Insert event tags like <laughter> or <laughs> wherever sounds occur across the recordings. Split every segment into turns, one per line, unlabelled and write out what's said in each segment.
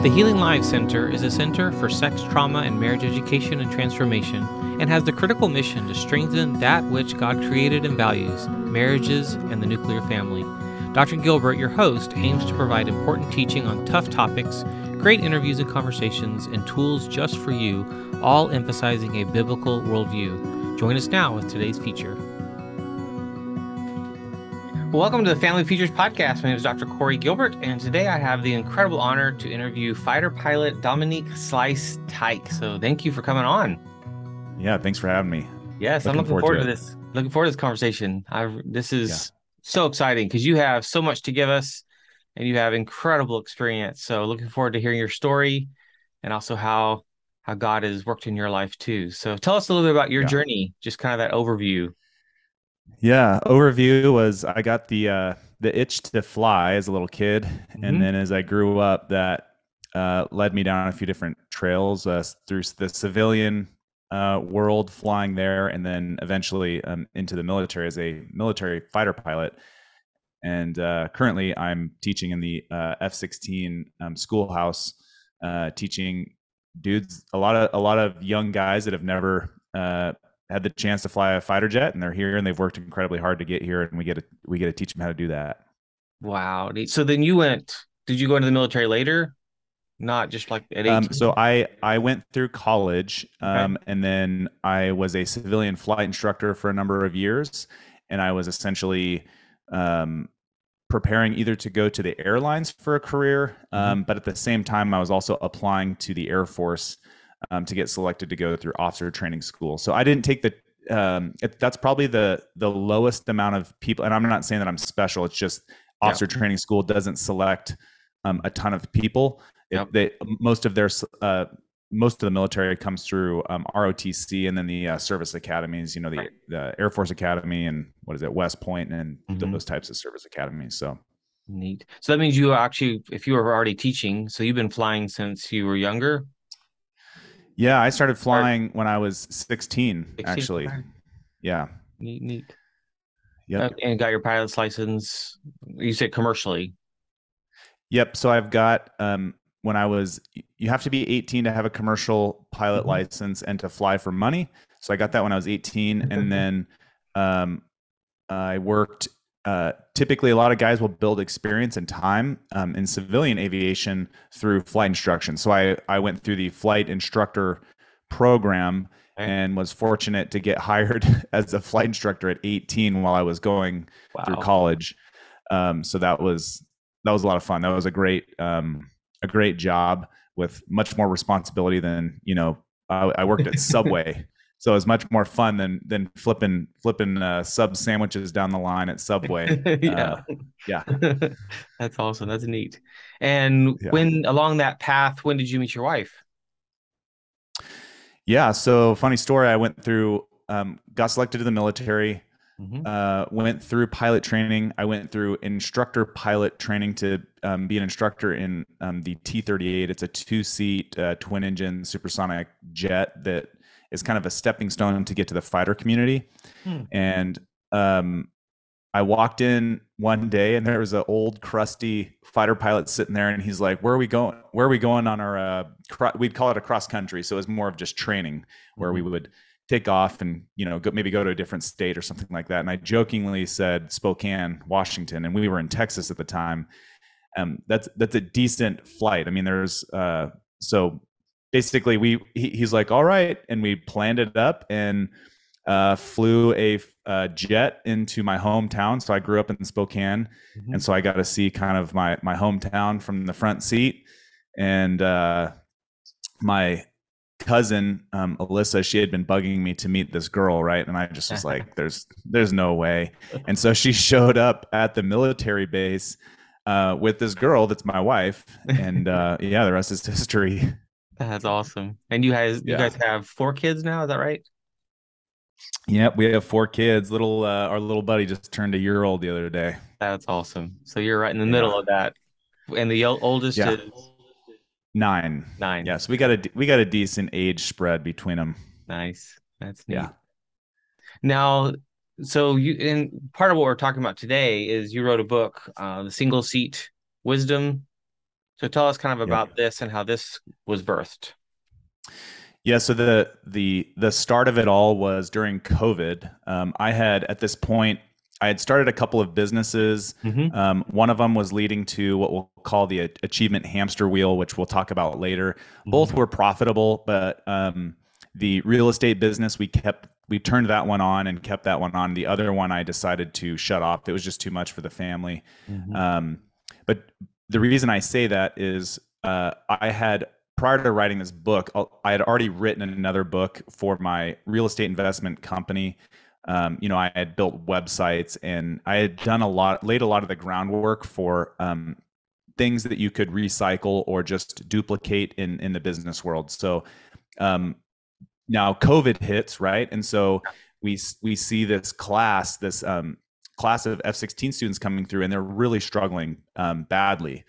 The Healing Lives Center is a center for sex trauma and marriage education and transformation and has the critical mission to strengthen that which God created and values marriages and the nuclear family. Dr. Gilbert, your host, aims to provide important teaching on tough topics, great interviews and conversations, and tools just for you, all emphasizing a biblical worldview. Join us now with today's feature. Welcome to the Family Features Podcast. My name is Dr. Corey Gilbert, and today I have the incredible honor to interview fighter pilot Dominique Slice Teich. So thank you for coming on.
Yeah, thanks for having me.
Yes, looking I'm looking forward, forward to, to this. Looking forward to this conversation. I this is yeah. so exciting because you have so much to give us, and you have incredible experience. So looking forward to hearing your story, and also how how God has worked in your life too. So tell us a little bit about your yeah. journey, just kind of that overview.
Yeah, overview was I got the uh, the itch to fly as a little kid, mm-hmm. and then as I grew up, that uh, led me down a few different trails uh, through the civilian uh, world, flying there, and then eventually um, into the military as a military fighter pilot. And uh, currently, I'm teaching in the uh, F-16 um, schoolhouse, teaching dudes a lot of a lot of young guys that have never had the chance to fly a fighter jet and they're here and they've worked incredibly hard to get here and we get to we get to teach them how to do that
wow so then you went did you go into the military later not just like at 18? Um,
so i i went through college um, okay. and then i was a civilian flight instructor for a number of years and i was essentially um, preparing either to go to the airlines for a career mm-hmm. Um, but at the same time i was also applying to the air force um, to get selected to go through officer training school. So I didn't take the um, it, that's probably the the lowest amount of people. And I'm not saying that I'm special. It's just officer yeah. training school doesn't select um, a ton of people. They most of their uh, most of the military comes through um, ROTC and then the uh, service academies. You know, the, right. the Air Force Academy and what is it, West Point and mm-hmm. those types of service academies. So
neat. So that means you actually, if you were already teaching, so you've been flying since you were younger.
Yeah, I started flying when I was 16, 16 actually. Yeah.
Neat, neat. Yep. And got your pilot's license. You said commercially.
Yep. So I've got um when I was you have to be 18 to have a commercial pilot mm-hmm. license and to fly for money. So I got that when I was 18 and then um I worked uh, typically a lot of guys will build experience and time um, in civilian aviation through flight instruction. So I, I went through the flight instructor program and was fortunate to get <laughs> hired as a flight instructor at 18 while I was going wow. through college. Um, so that was that was a lot of fun. That was a great um, a great job with much more responsibility than you know. I, I worked at <laughs> Subway so it's much more fun than than flipping flipping uh, sub sandwiches down the line at Subway. <laughs> yeah, uh, yeah, <laughs>
that's awesome. That's neat. And yeah. when along that path, when did you meet your wife?
Yeah, so funny story. I went through, um, got selected to the military. Mm-hmm. Uh, went through pilot training. I went through instructor pilot training to um, be an instructor in um, the T 38. It's a two seat uh, twin engine supersonic jet that is kind of a stepping stone to get to the fighter community. Hmm. And um, I walked in one day and there was an old crusty fighter pilot sitting there and he's like, where are we going? Where are we going on our, uh, cro-? we'd call it a cross country. So it was more of just training where we mm-hmm. would take off and, you know, go, maybe go to a different state or something like that. And I jokingly said Spokane, Washington. And we were in Texas at the time. Um, that's, that's a decent flight. I mean, there's, uh, so basically we he, he's like all right and we planned it up and uh, flew a uh, jet into my hometown. So i grew up in spokane mm-hmm. and so i got to see kind of my my hometown from the front seat. And uh, my cousin um, alyssa she had been bugging me to meet this girl right? And i just was like <laughs> there's there's no way. And so she showed up at the military base uh, with this girl that's my wife. And uh, <laughs> yeah the rest is history
that's awesome. And you guys, you guys have four kids now. Is that right?
Yep, we have four kids. Little, uh, our little buddy just turned a year old the other day.
That's awesome. So you're right in the yeah. middle of that, and the oldest yeah. is
nine.
Nine.
Yes, yeah, so we got a we got a decent age spread between them.
Nice. That's neat. yeah. Now, so you and part of what we're talking about today is you wrote a book, uh, the single seat wisdom
So tell us kind of about yeah. this and how this was birthed.
Yeah, so the the the start of it all was during COVID. Um, I had at this point I had started a couple of businesses. Mm-hmm. Um, one of them was leading to what we'll call the achievement hamster wheel, which we'll talk about later. Mm-hmm. Both were profitable, but um, the real estate business we kept we turned that one on and kept that one on. The other one I decided to shut off. It was just too much for the family. Mm-hmm. Um, but the reason I say that is uh, I had prior to writing this book, I had already written another book for my real estate investment company. Um, you know, I had built websites and I had done a lot, laid a lot of the groundwork for um, things that you could recycle or just duplicate in in the business world. So um, now COVID hits, right? And so we we see this class, this um, class of F16 students coming through, and they're really struggling um, badly.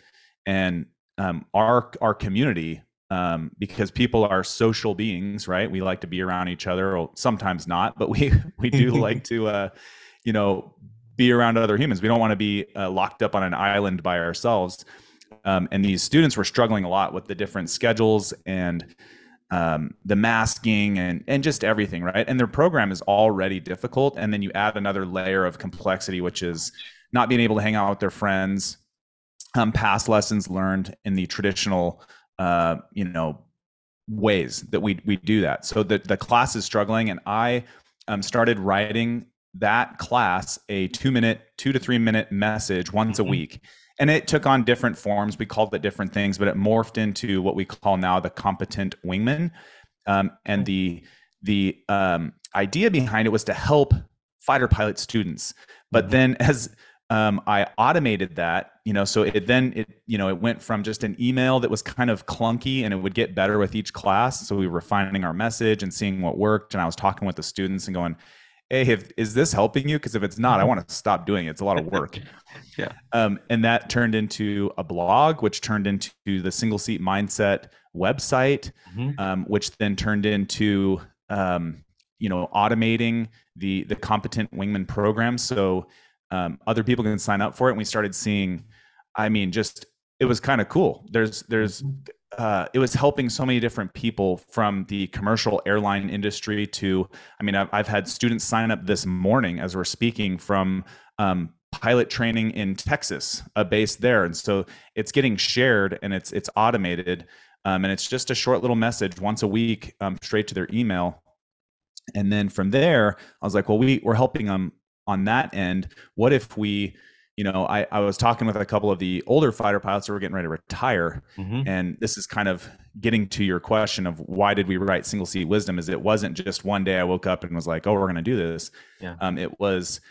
And um, our our community, um, because people are social beings, right? We like to be around each other, or sometimes not, but we <laughs> we do like to, uh, you know, be around other humans. We don't want to be uh, locked up on an island by ourselves. Um, and these students were struggling a lot with the different schedules and um, the masking and and just everything, right? And their program is already difficult, and then you add another layer of complexity, which is not being able to hang out with their friends, um, past lessons learned in the traditional, uh, you know, ways that we we do that. So the the class is struggling, and I um, started writing that class a two minute, two to three minute message once mm-hmm. a week and it took on different forms. We called it different things, but it morphed into what we call now the competent wingman. Um, and the the um, idea behind it was to help fighter pilot students. But mm-hmm. then as um, I automated that, you know, so it then it you know it went from just an email that was kind of clunky and it would get better with each class. So we were refining our message and seeing what worked. And I was talking with the students and going, hey, if, is this helping you? Because if it's not, I mm-hmm. want to stop doing it. It's a lot of <laughs> work.
yeah.
Um, and that turned into a blog, which turned into the single seat mindset website, mm-hmm. um, which then turned into um, you know automating the the competent wingman program, so um, other people can sign up for it. And we started seeing, I mean, just it was kind of cool. There's there's mm-hmm uh, it was helping so many different people from the commercial airline industry to, I mean, I've, I've had students sign up this morning as we're speaking from um, pilot training in Texas, a base there, and so it's getting shared and it's it's automated, um, and it's just a short little message once a week um, straight to their email, and then from there, I was like, well, we we're helping them on that end. What if we you know, I, I was talking with a couple of the older fighter pilots who were getting ready to retire. Mm-hmm. And this is kind of getting to your question of why did we write single seat wisdom is it wasn't just one day I woke up and was like, oh, we're going to do this. Yeah. Um, it was,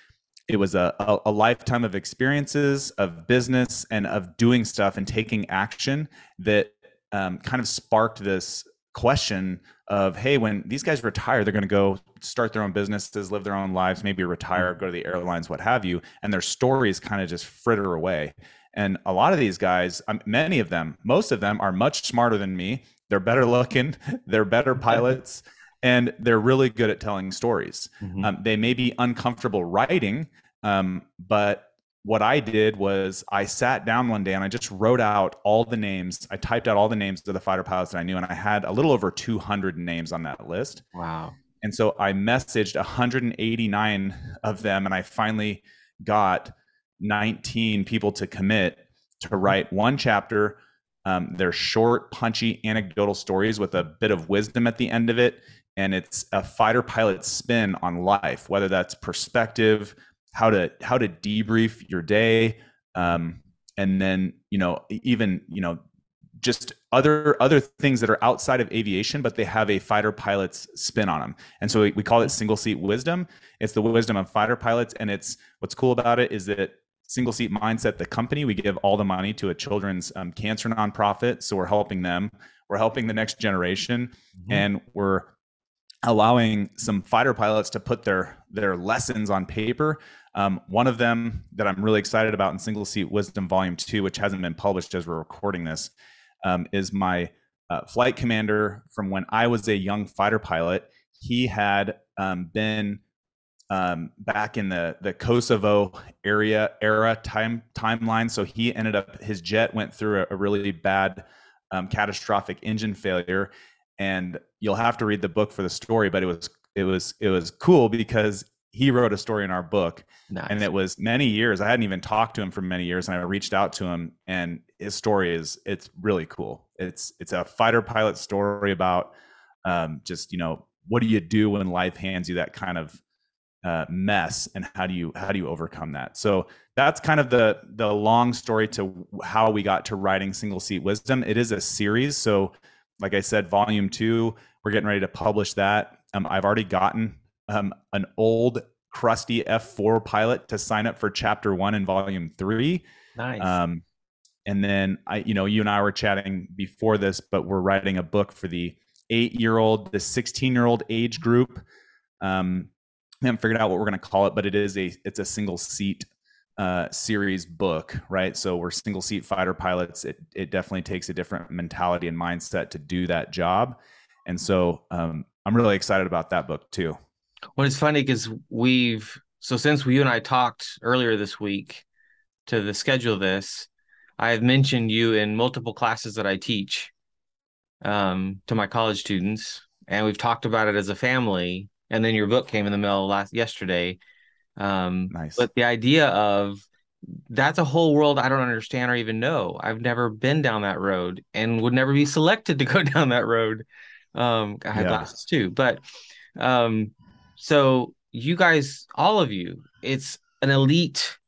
it was a, a, a, lifetime of experiences of business and of doing stuff and taking action that um, kind of sparked this question of hey when these guys retire they're going to go start their own businesses live their own lives maybe retire go to the airlines what have you and their stories kind of just fritter away. And a lot of these guys um, many of them most of them are much smarter than me. They're better looking <laughs> they're better <laughs> pilots and they're really good at telling stories. Mm-hmm. um, they may be uncomfortable writing um, but what I did was I sat down one day and I just wrote out all the names. I typed out all the names of the fighter pilots that I knew, and I had a little over 200 names on that list.
Wow.
And so I messaged 189 of them, and I finally got 19 people to commit to write one chapter. Um, they're short, punchy, anecdotal stories with a bit of wisdom at the end of it. And it's a fighter pilot spin on life, whether that's perspective, how to how to debrief your day um, and then you know even you know just other other things that are outside of aviation but they have a fighter pilot's spin on them and so we, we call it single seat wisdom. It's the wisdom of fighter pilots and it's what's cool about it is that single seat mindset the company we give all the money to a children's um, cancer nonprofit so we're helping them. We're helping the next generation mm-hmm. and we're allowing some fighter pilots to put their their lessons on paper um, one of them that I'm really excited about in Single Seat Wisdom Volume 2, which hasn't been published as we're recording this, um, is my uh, flight commander from when I was a young fighter pilot. He had um, been um, back in the the Kosovo area era time timeline. So he ended up his jet went through a, a really bad um, catastrophic engine failure, and you'll have to read the book for the story. But it was it was it was cool because he wrote a story in our book, nice. and it was many years. I hadn't even talked to him for many years, and I reached out to him, and his story is it's really cool. It's it's a fighter pilot story about um, just you know what do you do when life hands you that kind of uh, mess and how do you how do you overcome that so that's kind of the the long story to how we got to writing single seat wisdom it is a series so like i said volume two we're getting ready to publish that um, i've already gotten um, an old crusty f4 pilot to sign up for chapter one in volume three
nice um,
and then i you know you and i were chatting before this but we're writing a book for the eight year old the 16 year old age group um, we haven't figured out what we're going to call it, but it is a it's a single seat uh, series book, right? So we're single seat fighter pilots. It it definitely takes a different mentality and mindset to do that job, and so um, I'm really excited about that book too.
Well, it's funny because we've so since you and I talked earlier this week to the schedule this, I have mentioned you in multiple classes that I teach um, to my college students, and we've talked about it as a family and then your book came in the mail last yesterday. Um, nice. But the idea of that's a whole world I don't understand or even know. I've never been down that road and would never be <laughs> selected to go down that road. Um, I had yeah. glasses too, but um, so you guys, all of you, it's an elite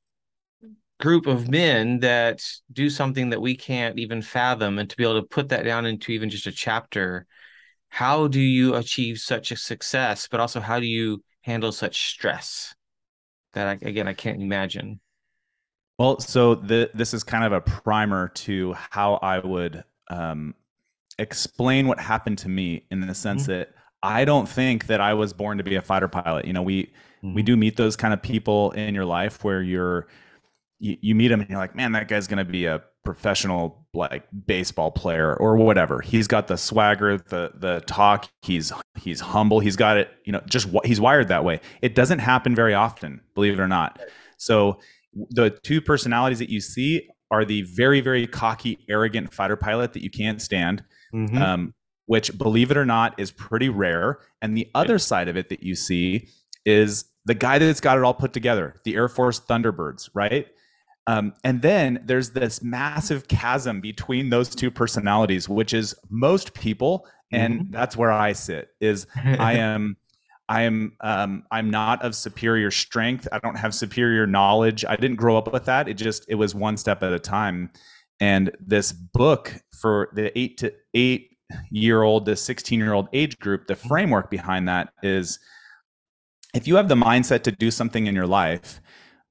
group of men that do something that we can't even fathom, and to be able to put that down into even just a chapter how do you achieve such a success but also how do you handle such stress that I, again i can't imagine
well so the, this is kind of a primer to how i would um, explain what happened to me in the sense mm-hmm. that i don't think that i was born to be a fighter pilot you know we mm-hmm. we do meet those kind of people in your life where you're you, you meet him and you're like man that guy's going to be a professional like baseball player or whatever. He's got the swagger, the the talk. He's he's humble. He's got it. You know, just what he's wired that way. It doesn't happen very often, believe it or not. So the two personalities that you see are the very very cocky, arrogant fighter pilot that you can't stand. Mm-hmm. Um, which, believe it or not, is pretty rare. And the other side of it that you see is the guy that's got it all put together, the Air Force Thunderbirds, right? Um, and then there's this massive chasm between those two personalities, which is most people, and mm-hmm. that's where I sit. Is I <laughs> am, I am, um, I'm not of superior strength. I don't have superior knowledge. I didn't grow up with that. It just it was one step at a time. And this book for the eight to eight year old to 16 year old age group, the framework behind that is if you have the mindset to do something in your life,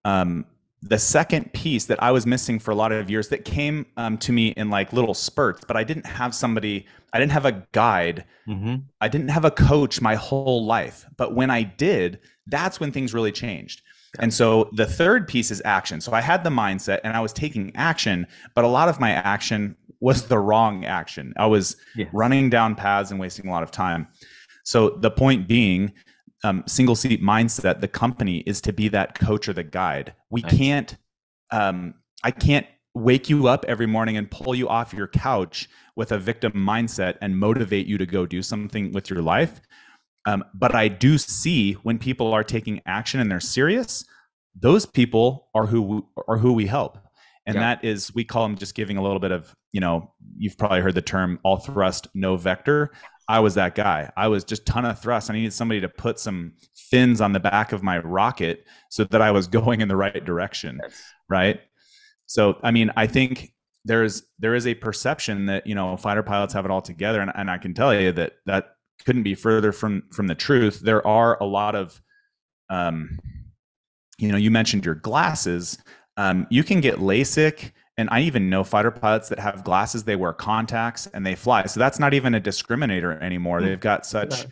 um, the second piece that I was missing for a lot of years that came um, to me in like little spurts, but I didn't have somebody, I didn't have a guide, mm-hmm. I didn't have a coach my whole life. But when I did, that's when things really changed. And so the third piece is action. So I had the mindset and I was taking action, but a lot of my action was the wrong action. I was yes. running down paths and wasting a lot of time. So the point being, um, single seat mindset, the company is to be that coach or the guide. We nice. can't, um, I can't wake you up every morning and pull you off your couch with a victim mindset and motivate you to go do something with your life. Um, but I do see when people are taking action and they're serious, those people are who are who we help. And yeah. that is we call them just giving a little bit of, you know, you've probably heard the term all thrust, no vector. I was that guy. I was just ton of thrust. I needed somebody to put some fins on the back of my rocket so that I was <laughs> going in the right direction. Yes. Right. So, I mean, I think there's there is a perception that you know fighter pilots have it all together, and, and I can tell you that that couldn't be further from from the truth. There are a lot of, um, you know, you mentioned your glasses. Um, you can get LASIK and I even know fighter pilots that have glasses, they wear contacts and they fly. So that's not even a discriminator anymore. They've got such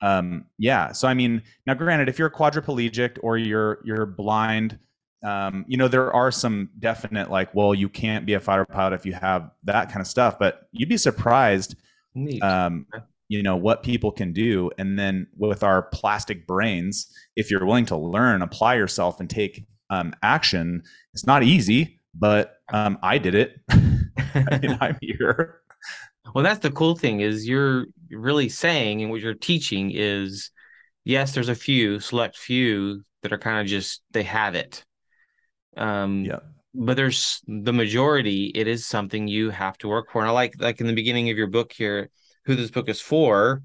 um yeah. So I mean, now granted, if you're quadriplegic or you're you're blind, um, you know, there are some definite like, well, you can't be a fighter pilot if you have that kind of stuff, but you'd be surprised. Um, you know what people can do and then with our plastic brains if you're willing to learn apply yourself and take um, action. It's not easy but um, i did it. <laughs> Mean, i'm here.
Well that's the cool thing is you're really saying and what you're teaching is yes there's a few select few that are kind of just they have it. Um yeah. but there's the majority it is something you have to work for. And i like like in the beginning of your book here who this book is for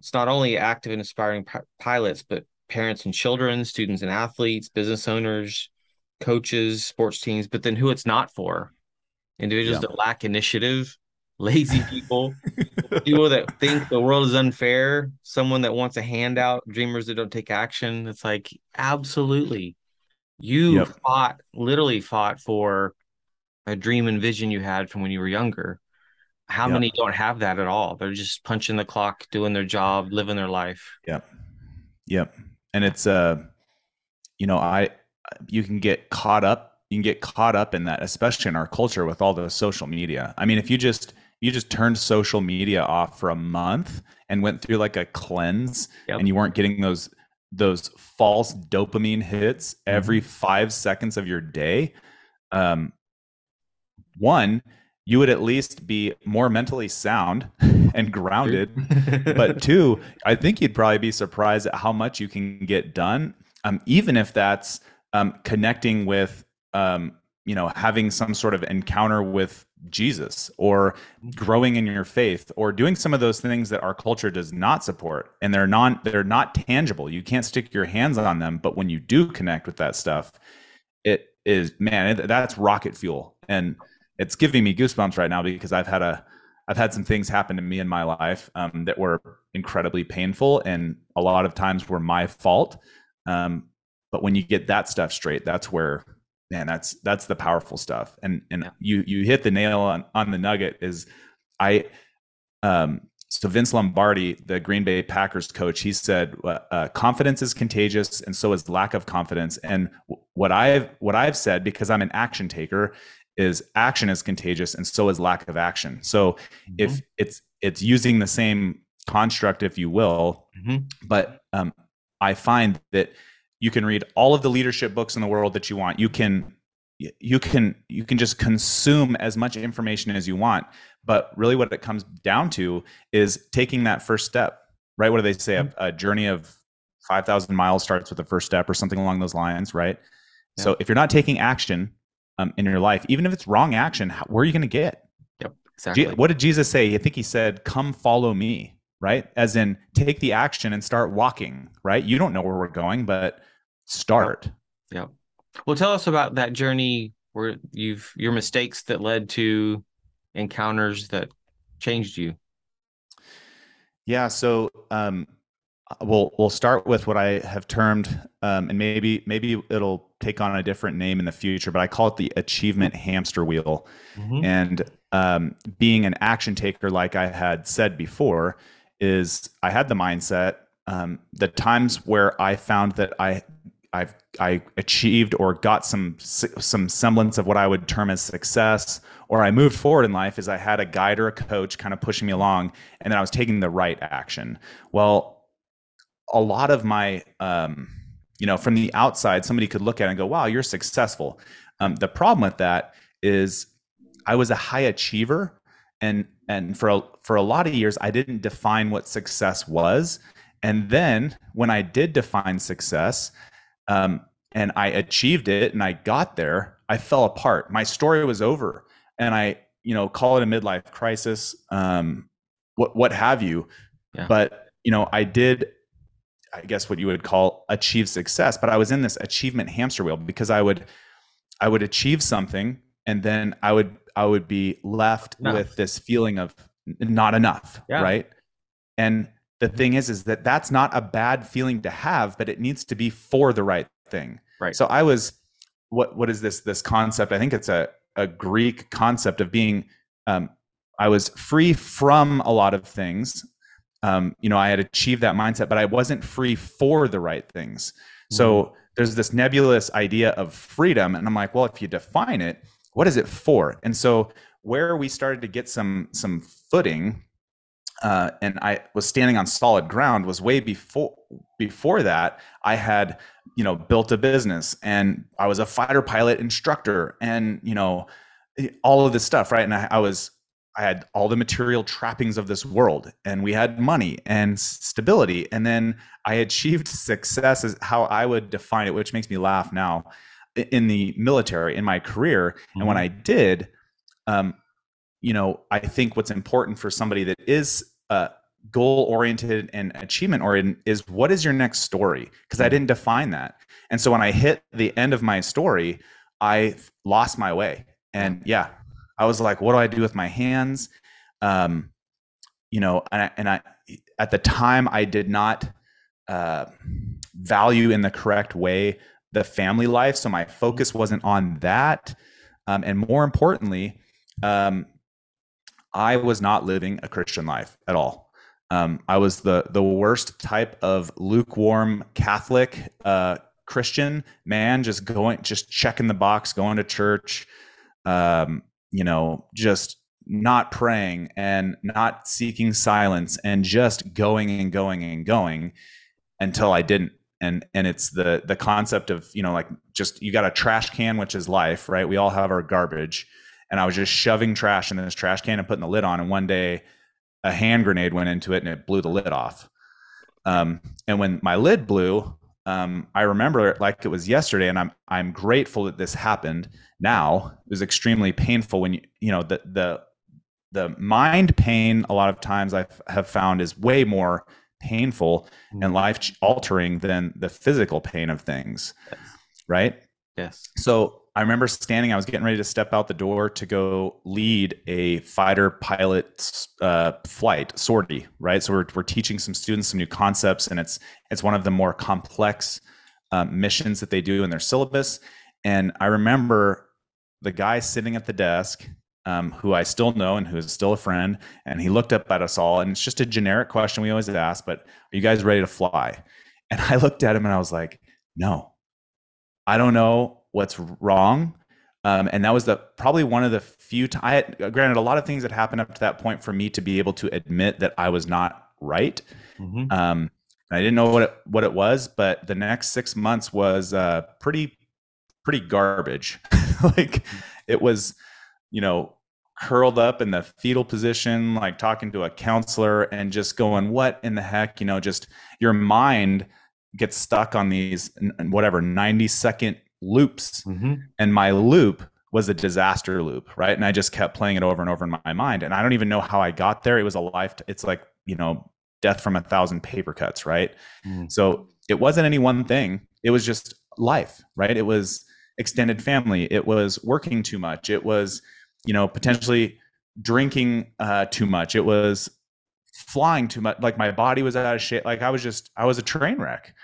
it's not only active and aspiring p- pilots but parents and children students and athletes business owners coaches sports teams but then who it's not for individuals yeah. that lack initiative <laughs> lazy people <laughs> people that think the world is unfair someone that wants a handout dreamers that don't take action it's like absolutely you yep. fought, literally fought for a dream and vision you had from when you were younger. How yep. many don't have that at all? They're just punching the clock, doing their job, living their life.
Yep. Yep. And it's uh you know, I you can get caught up, you can get caught up in that, especially in our culture with all the social media. I mean, if you just you just turned social media off for a month and went through like a cleanse yep. and you weren't getting those those false dopamine hits mm-hmm. every five seconds of your day, um, one, you would at least be more mentally sound <laughs> and grounded. but <laughs> two, I think you'd probably be surprised at how much you can get done, um, even if that's um, connecting with, um, you know, having some sort of encounter with Jesus or growing in your faith or doing some of those things that our culture does not support and they're non they're not tangible. You can't stick your hands on them, but when you do connect with that stuff, it is man, it, that's rocket fuel. And it's giving me goosebumps right now because I've had a I've had some things happen to me in my life um, that were incredibly painful and a lot of times were my fault. Um, but when you get that stuff straight, that's where man, that's that's the powerful stuff. And and yeah. you you hit the nail on on the nugget. Is I um so Vince Lombardi, the Green Bay Packers coach, he said, uh, "Confidence is contagious, and so is lack of confidence." And what I've what I've said, because I'm an action taker, is action is contagious, and so is lack of action. So mm-hmm. if it's it's using the same construct, if you will, mm-hmm. but um, I find that you can read all of the leadership books in the world that you want you can you can you can just consume as much information as you want but really what it comes down to is taking that first step right what do they say mm-hmm. a, a, journey of 5000 miles starts with the first step or something along those lines right yeah. so if you're not taking action um, in your life even if it's wrong action how, where are you going to get
yep exactly
what did jesus say i think he said come follow me right? As in take the action and start walking, right? You don't know where we're going, but start.
Yeah. Well, tell us about that journey where you've your mistakes that led to encounters that changed you.
Yeah, so um we'll we'll start with what I have termed um and maybe maybe it'll take on a different name in the future, but I call it the achievement hamster wheel. Mm-hmm. And um being an action taker like I had said before, is I had the mindset. Um, the times where I found that I I've I achieved or got some some semblance of what I would term as success, or I moved forward in life, is I had a guide or a coach kind of pushing me along, and then I was taking the right action. Well, a lot of my um, you know from the outside, somebody could look at it and go, "Wow, you're successful." Um, the problem with that is I was a high achiever, and and for a, for a lot of years i didn't define what success was and then when i did define success um, and i achieved it and i got there i fell apart my story was over and i you know call it a midlife crisis um, what what have you yeah. but you know i did i guess what you would call achieve success but i was in this achievement hamster wheel because i would i would achieve something and then i would I would be left enough. with this feeling of not enough, yeah. right? And the thing is, is that that's not a bad feeling to have, but it needs to be for the right thing.
Right.
So I was, what what is this this concept? I think it's a a Greek concept of being. Um, I was free from a lot of things. Um, you know, I had achieved that mindset, but I wasn't free for the right things. So mm-hmm. there's this nebulous idea of freedom, and I'm like, well, if you define it, what is it for? And so where we started to get some some footing uh, and I was standing on solid ground was way before before that I had you know built a business and I was a fighter pilot instructor and you know all of this stuff right and I, I was I had all the material trappings of this world and we had money and stability and then I achieved <laughs> success is how I would define it which makes me laugh now in the military in my career mm-hmm. and when mm-hmm. I did um, you know, I think what's important for somebody that is uh, goal oriented and achievement oriented is what is your next story? Because I didn't define that. And so when I hit the end of my story, I lost my way. And yeah, I was like, what do I do with my hands? Um, you know, and I, and I, at the time, I did not uh, value in the correct way the family life. So my focus wasn't on that. Um, and more importantly, um, I was not living a Christian life at all. Um, I was the the worst type of lukewarm Catholic uh, Christian man, just going, just checking the box, going to church, um, you know, just not praying and not seeking silence, and just going and going and going until I didn't. And and it's the the concept of you know like just you got a trash can, which is life, right? We all have our garbage and I was just shoving trash in this trash can and putting the lid on. And one day, a hand grenade went into it and it blew the lid off. Um, and when my lid blew, um, I remember it like it was yesterday, and I'm I'm grateful that this happened. Now it was extremely painful when you you know the the the mind pain. A lot of times I have found is way more painful and mm-hmm. life altering than the physical pain of things, right?
Yes.
So I remember standing, I was getting ready to step out the door to go lead a fighter pilot uh, flight sortie, right? So we're, we're teaching some students some new concepts, and it's it's one of the more complex um, missions that they do in their syllabus. And I remember the guy sitting at the desk, um, who I still know and who is still a friend, and he looked up at us all, and it's just a generic question we always ask, but are you guys ready to fly? And <laughs> I looked at him and I was like, no, I don't know what's wrong. Um, and that was the probably one of the few times. Had, granted a lot of things that happened up to that point for me to be able to admit that I was not right. Mm-hmm. Um, I didn't know what it, what it was, but the next six months was uh, pretty pretty garbage. <laughs> like it was, you know, curled up in the fetal position, like talking to a counselor and just going, "What in the heck?" You know, just your mind gets stuck on these whatever 90 second loops. Mm-hmm. and my loop was a disaster loop right? And i just kept playing it over and over in my mind. And i don't even know how i got there. It was a life it's like you know death from a thousand paper cuts right? Mm. so it wasn't any one thing. It was just life right? It was extended family. It was working too much. It was you know potentially drinking uh, too much. It was flying too much. Like my body was out of shape. Like i was just i was a train wreck.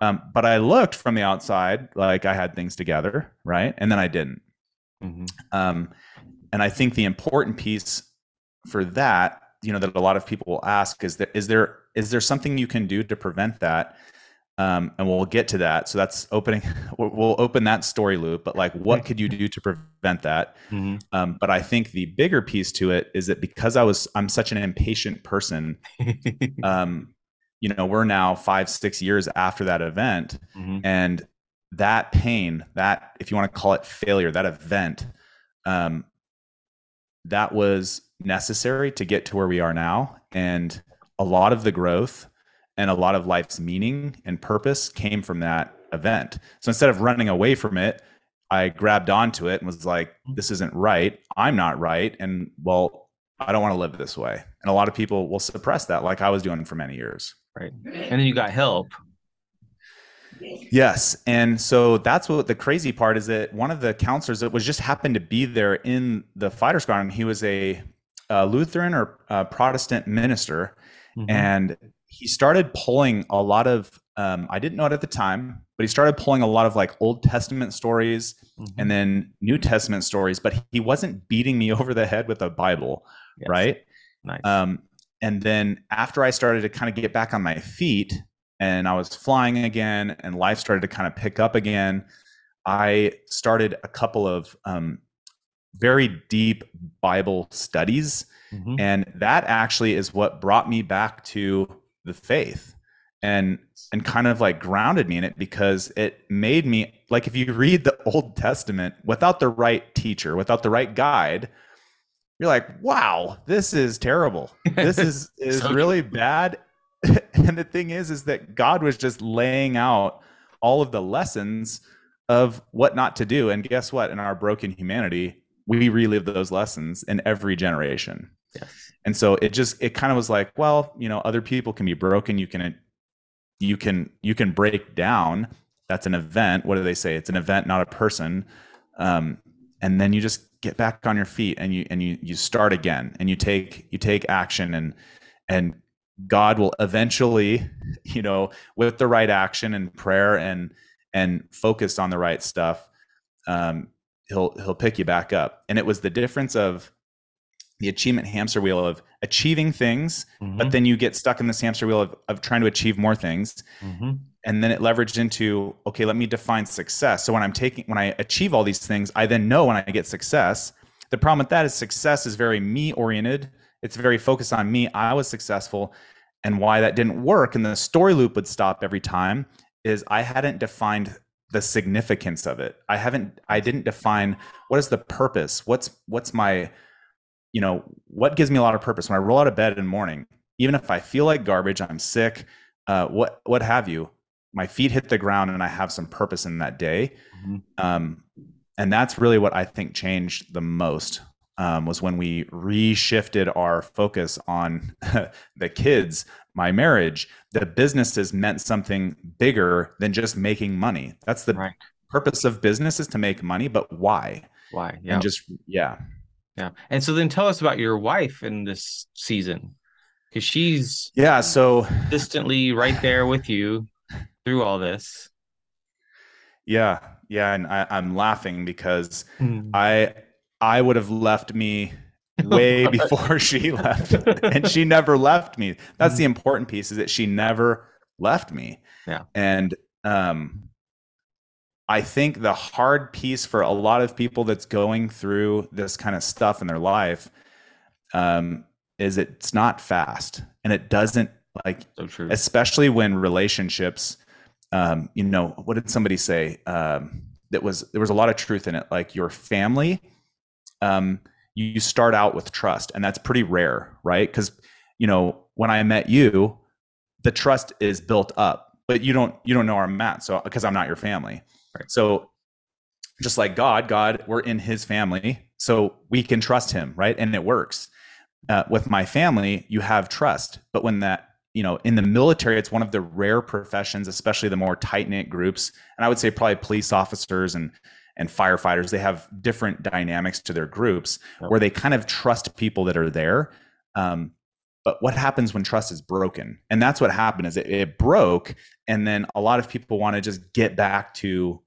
Um, but I looked from the outside like I had things together, right? And then I didn't. Mm-hmm. Um, and I think the important piece for that, you know, that a lot of people will ask is that is there is there something you can do to prevent that? Um, and we'll get to that. So that's opening. <laughs> We'll open that story loop. But like, what could you do to prevent that? Mm-hmm. Um, but I think the bigger piece to it is that because I was I'm such an impatient person, <laughs> um, you know we're now five six years after that event. Mm-hmm. and that pain that if you want to call it failure that event um, that was necessary to get to where we are now. And a lot of the growth and a lot of life's meaning and purpose came from that event. So instead of running away from it i grabbed onto it and was like mm-hmm. this isn't right. I'm not right. And well i don't want to live this way. And a lot of people will suppress that like i was doing for many years
right and then you got help
yes and so that's what the crazy part is that one of the counselors that was just happened to be there in the fighter squadron he was a, a lutheran or a protestant minister mm-hmm. and he started pulling a lot of um, i didn't know it at the time but he started pulling a lot of like old testament stories mm-hmm. and then new testament stories but he wasn't beating me <laughs> over the head with a bible yes. right
nice. um,
and then after I started to kind of get back on my feet and I was flying again and life started to kind of pick up again, I started a couple of um, very deep Bible studies. Mm-hmm. And that actually is what brought me back to the faith and and kind of like grounded me in it because it made me like if you read the Old Testament without the right teacher, without the right guide, you're like, wow, this is terrible. This is <laughs> is so really bad. <laughs> and the thing is, is that God was just laying out all of the lessons of what not to do. And guess what? In our broken humanity, we relive those lessons in every generation. Yes. And so it just it kind of was like, well, you know, other people can be broken. You can you can you can break down. That's an event. What do they say? It's an event, not a person. Um, and then you just get back on your feet and you and you you start again and you take you take action and and God will eventually, you know, with the right action and prayer and and focus on the right stuff, um, he'll he'll pick you back up. And it was the difference of the achievement hamster wheel of achieving things, mm-hmm. but then you get stuck in this hamster wheel of, of trying to achieve more things. Mm-hmm. And then it leveraged into, okay, let me define success. So when I'm taking, when I achieve all these things, I then know when I get success. The problem with that is success is very me oriented. It's very focused on me. I was successful. And why that didn't work and the story loop would stop every time is I hadn't defined the significance of it. I haven't, I didn't define what is the purpose? What's, what's my, you know, what gives me a lot of purpose when I roll out of bed in the morning, even if I feel like garbage, I'm sick, uh, what what have you, my feet hit the ground and I have some purpose in that day. Mm-hmm. Um, and that's really what I think changed the most um, was when we reshifted our focus on <laughs> the kids, my marriage, the businesses meant something bigger than just making money. That's the right. purpose of business is to make money, but why?
Why?
Yeah. And just yeah.
Yeah. And so then tell us about your wife in this season. Because she's
yeah, so
distantly right there with you through all this.
Yeah, yeah, and I, am laughing because mm. I I would have left me <laughs> way before she left, and she never left me. That's mm. the important piece: is that she never left me.
Yeah,
and um, I think the hard piece for a lot of people that's going through this kind of stuff in their life um, is it's not fast and it doesn't like, so especially when relationships, um, you know, what did somebody say? Um, that was, there was a lot of truth in it. Like your family, um, you start out with trust and that's pretty rare, right? Because, you know, when I met you, the trust is built up, but you don't, you don't know where I'm at. So, because I'm not your family Right. So just like God, God, we're in his family. So we can trust him, right? And it works. Uh, with my family, you have trust. But when that, you know, in the military, it's one of the rare professions, especially the more tight knit groups. And I would say probably police officers and and firefighters, they have different dynamics to their groups yep. where they kind of trust people that are there. Um, but what happens when trust is broken? And that's what happened is it, it broke. And then a lot of people want to just get back to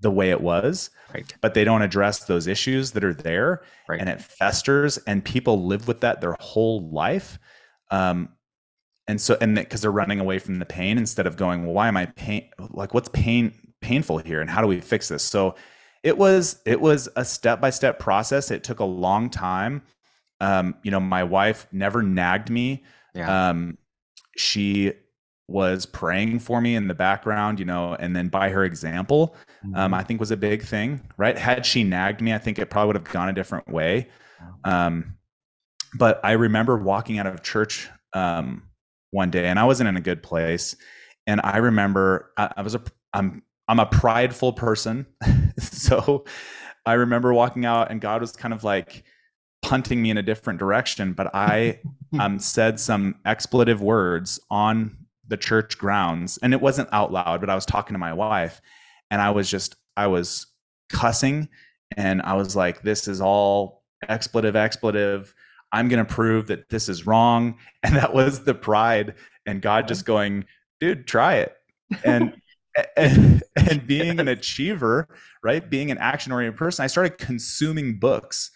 the way it was
right
but they don't address those issues that are there
right.
and it festers and people live with that their whole life um and so and because they're running away from the pain instead of going well why am i pain like what's pain painful here and how do we fix this so it was it was a step by step process it took a long time um you know my wife never nagged me
yeah.
um she was praying for me in the background, you know, and then by her example, um, mm-hmm. um, I think was a big thing, right? Had she nagged me, I think it probably would have gone a different way. Um, but I remember walking out of church um, one day, and I wasn't in a good place, and I remember I, I was a I'm I'm a prideful person, <laughs> so I remember walking out, and God was kind of like punting me in a different direction, but I <laughs> um, said some expletive words on the church grounds. And it wasn't out loud but i was talking to my wife and i was just i was cussing and i was like this is all expletive expletive i'm going to prove that this is wrong <laughs> and that was the pride and god just going dude try it and <laughs> and, <laughs> and being an achiever right being an action oriented person i started consuming books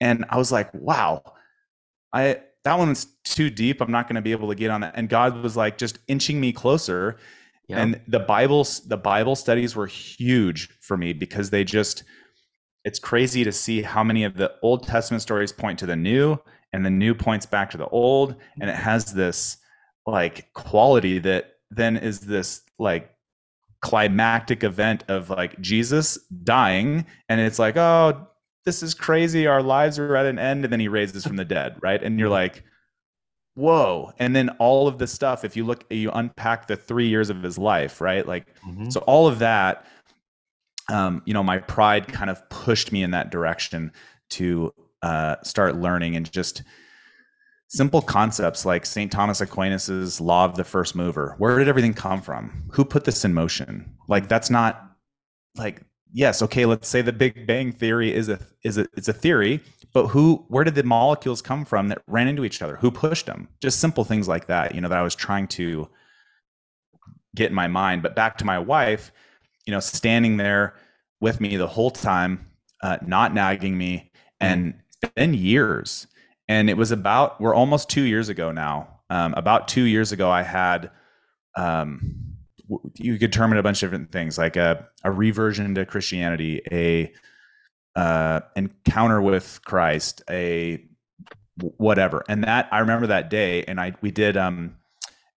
and i was like wow i that one's too deep. I'm not going to be able to get on that. And God was like just inching me closer. Yeah. And the Bible, the Bible studies were huge for me because they just, it's crazy to see how many of the Old Testament stories point to the New and the new points back to the old. And it has this like quality that then is this like climactic event of like Jesus dying. And it's like oh this is crazy. Our lives are at an end. And then he raises from the dead right? And you're like whoa. And then all of the stuff if you look you unpack the 3 years of his life right? Like mm-hmm. so all of that um you know my pride kind of pushed me in that direction to uh start learning and just simple concepts like St. Thomas Aquinas's law of the first mover. Where did everything come from? Who put this in motion? Like that's not like yes, okay, let's say the Big Bang theory is a is a it's a theory, but who where did the molecules come from that ran into each other? Who pushed them? Just simple things like that, you know, that I was trying to get in my mind. But back to my wife, you know, standing there with me the whole time, uh, not nagging me, and it's been years and it was about we're almost two years ago now. Um, about two years ago, I had um, you could term it a bunch of different things, like a, a reversion to Christianity, a uh, encounter with Christ, a whatever. And that I remember that day, and I we did um,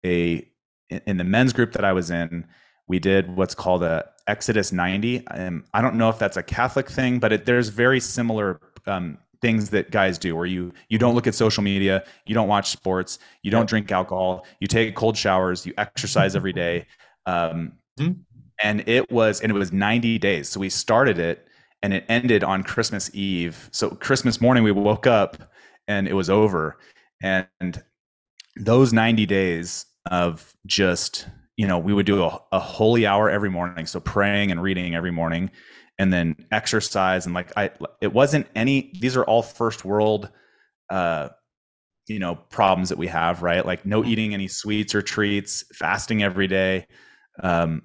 a in the men's group that I was in, we did what's called a Exodus 90. Um, I don't know if that's a Catholic thing, but it, there's very similar um, things that guys do where you you don't look at social media you don't watch sports you don't drink alcohol you take cold showers you exercise every day um, mm-hmm. and it was and it was 90 days so we started it and it ended on christmas eve so christmas morning we woke up and it was over and those 90 days of just you know we would do a, a holy hour every morning so praying and reading every morning and then exercise and like I it wasn't any these are all first world uh you know problems that we have right like no mm-hmm. eating any sweets or treats fasting every day um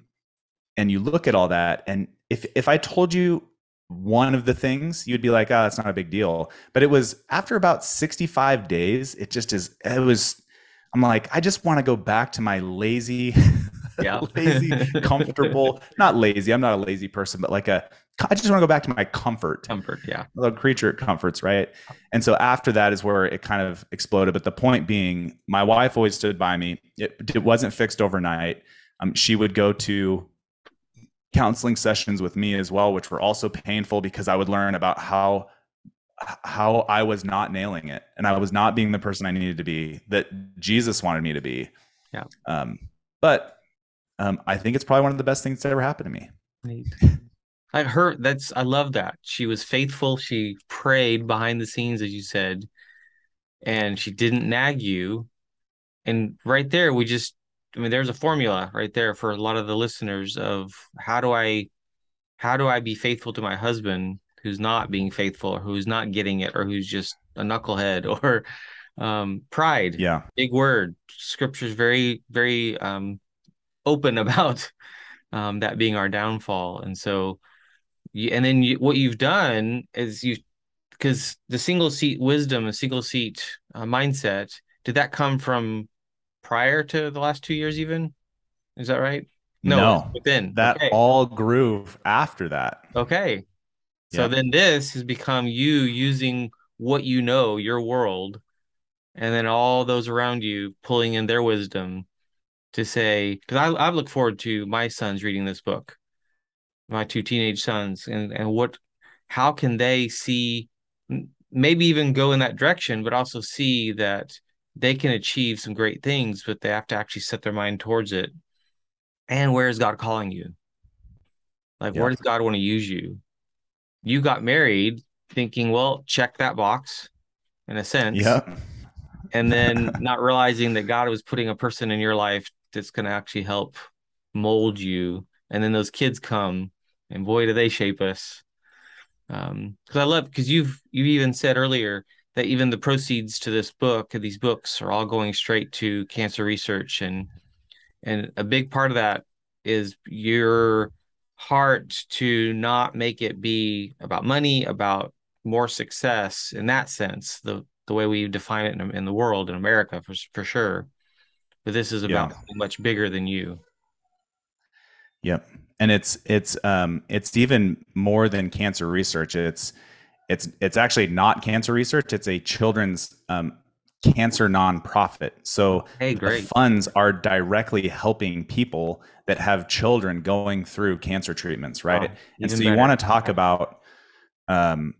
and you look at all that and if if I told you one of the things you'd be like oh that's not a big deal but it was after about 65 days it just is it was I'm like I just want to go back to my lazy <laughs> yeah lazy comfortable not lazy i'm not a lazy person but like a I just want to go back to my comfort.
Comfort, yeah.
Little creature comforts, right? And so after that is where it kind of exploded. But the point being, my wife always stood by me. It, it wasn't fixed overnight. Um, she would go to counseling sessions with me as well, which were also painful because I would learn about how how I was not nailing it and I was not being the person I needed to be that Jesus wanted me to be.
Yeah.
Um, but um, I think it's probably one of the best things that ever happened to me.
Neat. I heard that's I love that. She was faithful. She prayed behind the scenes, as you said, and she didn't nag you. And right there, we just I mean, there's a formula right there for a lot of the listeners of how do I how do I be faithful to my husband who's not being faithful or who's not getting it or who's just a knucklehead <laughs> or um pride.
Yeah.
Big word. Scripture's very, very um open <laughs> about um that being our downfall. And so and then you, what you've done is you because the single seat wisdom a single seat uh, mindset did that come from prior to the last two years even is that right
no, no within that okay. all grew after that
okay so yeah. then this has become you using what you know your world and then all those around you pulling in their wisdom to say because I, I look forward to my sons reading this book my two teenage sons and and what how can they see maybe even go in that direction but also see that they can achieve some great things but they have to actually set their mind towards it and where is god calling you like yeah. where does god want to use you you got married thinking well check that box in a sense.
Yeah
and then <laughs> not realizing that god was putting a person in your life that's going to actually help mold you. And then those kids come and boy do they shape us. Um because i love because you've you've even said earlier that even the proceeds to this book these books are all going straight to cancer research. And and a big part of that is your heart to not make it be about money about more success in that sense the the way we define it in, in the world in america for, for sure but this is about yeah. much bigger than you
yep and it's it's um it's even more than cancer research it's it's it's actually not cancer research. It's a children's um, cancer nonprofit. So
hey,
the funds are directly helping people that have children going through cancer treatments, right? Wow, and so you want to talk about, um,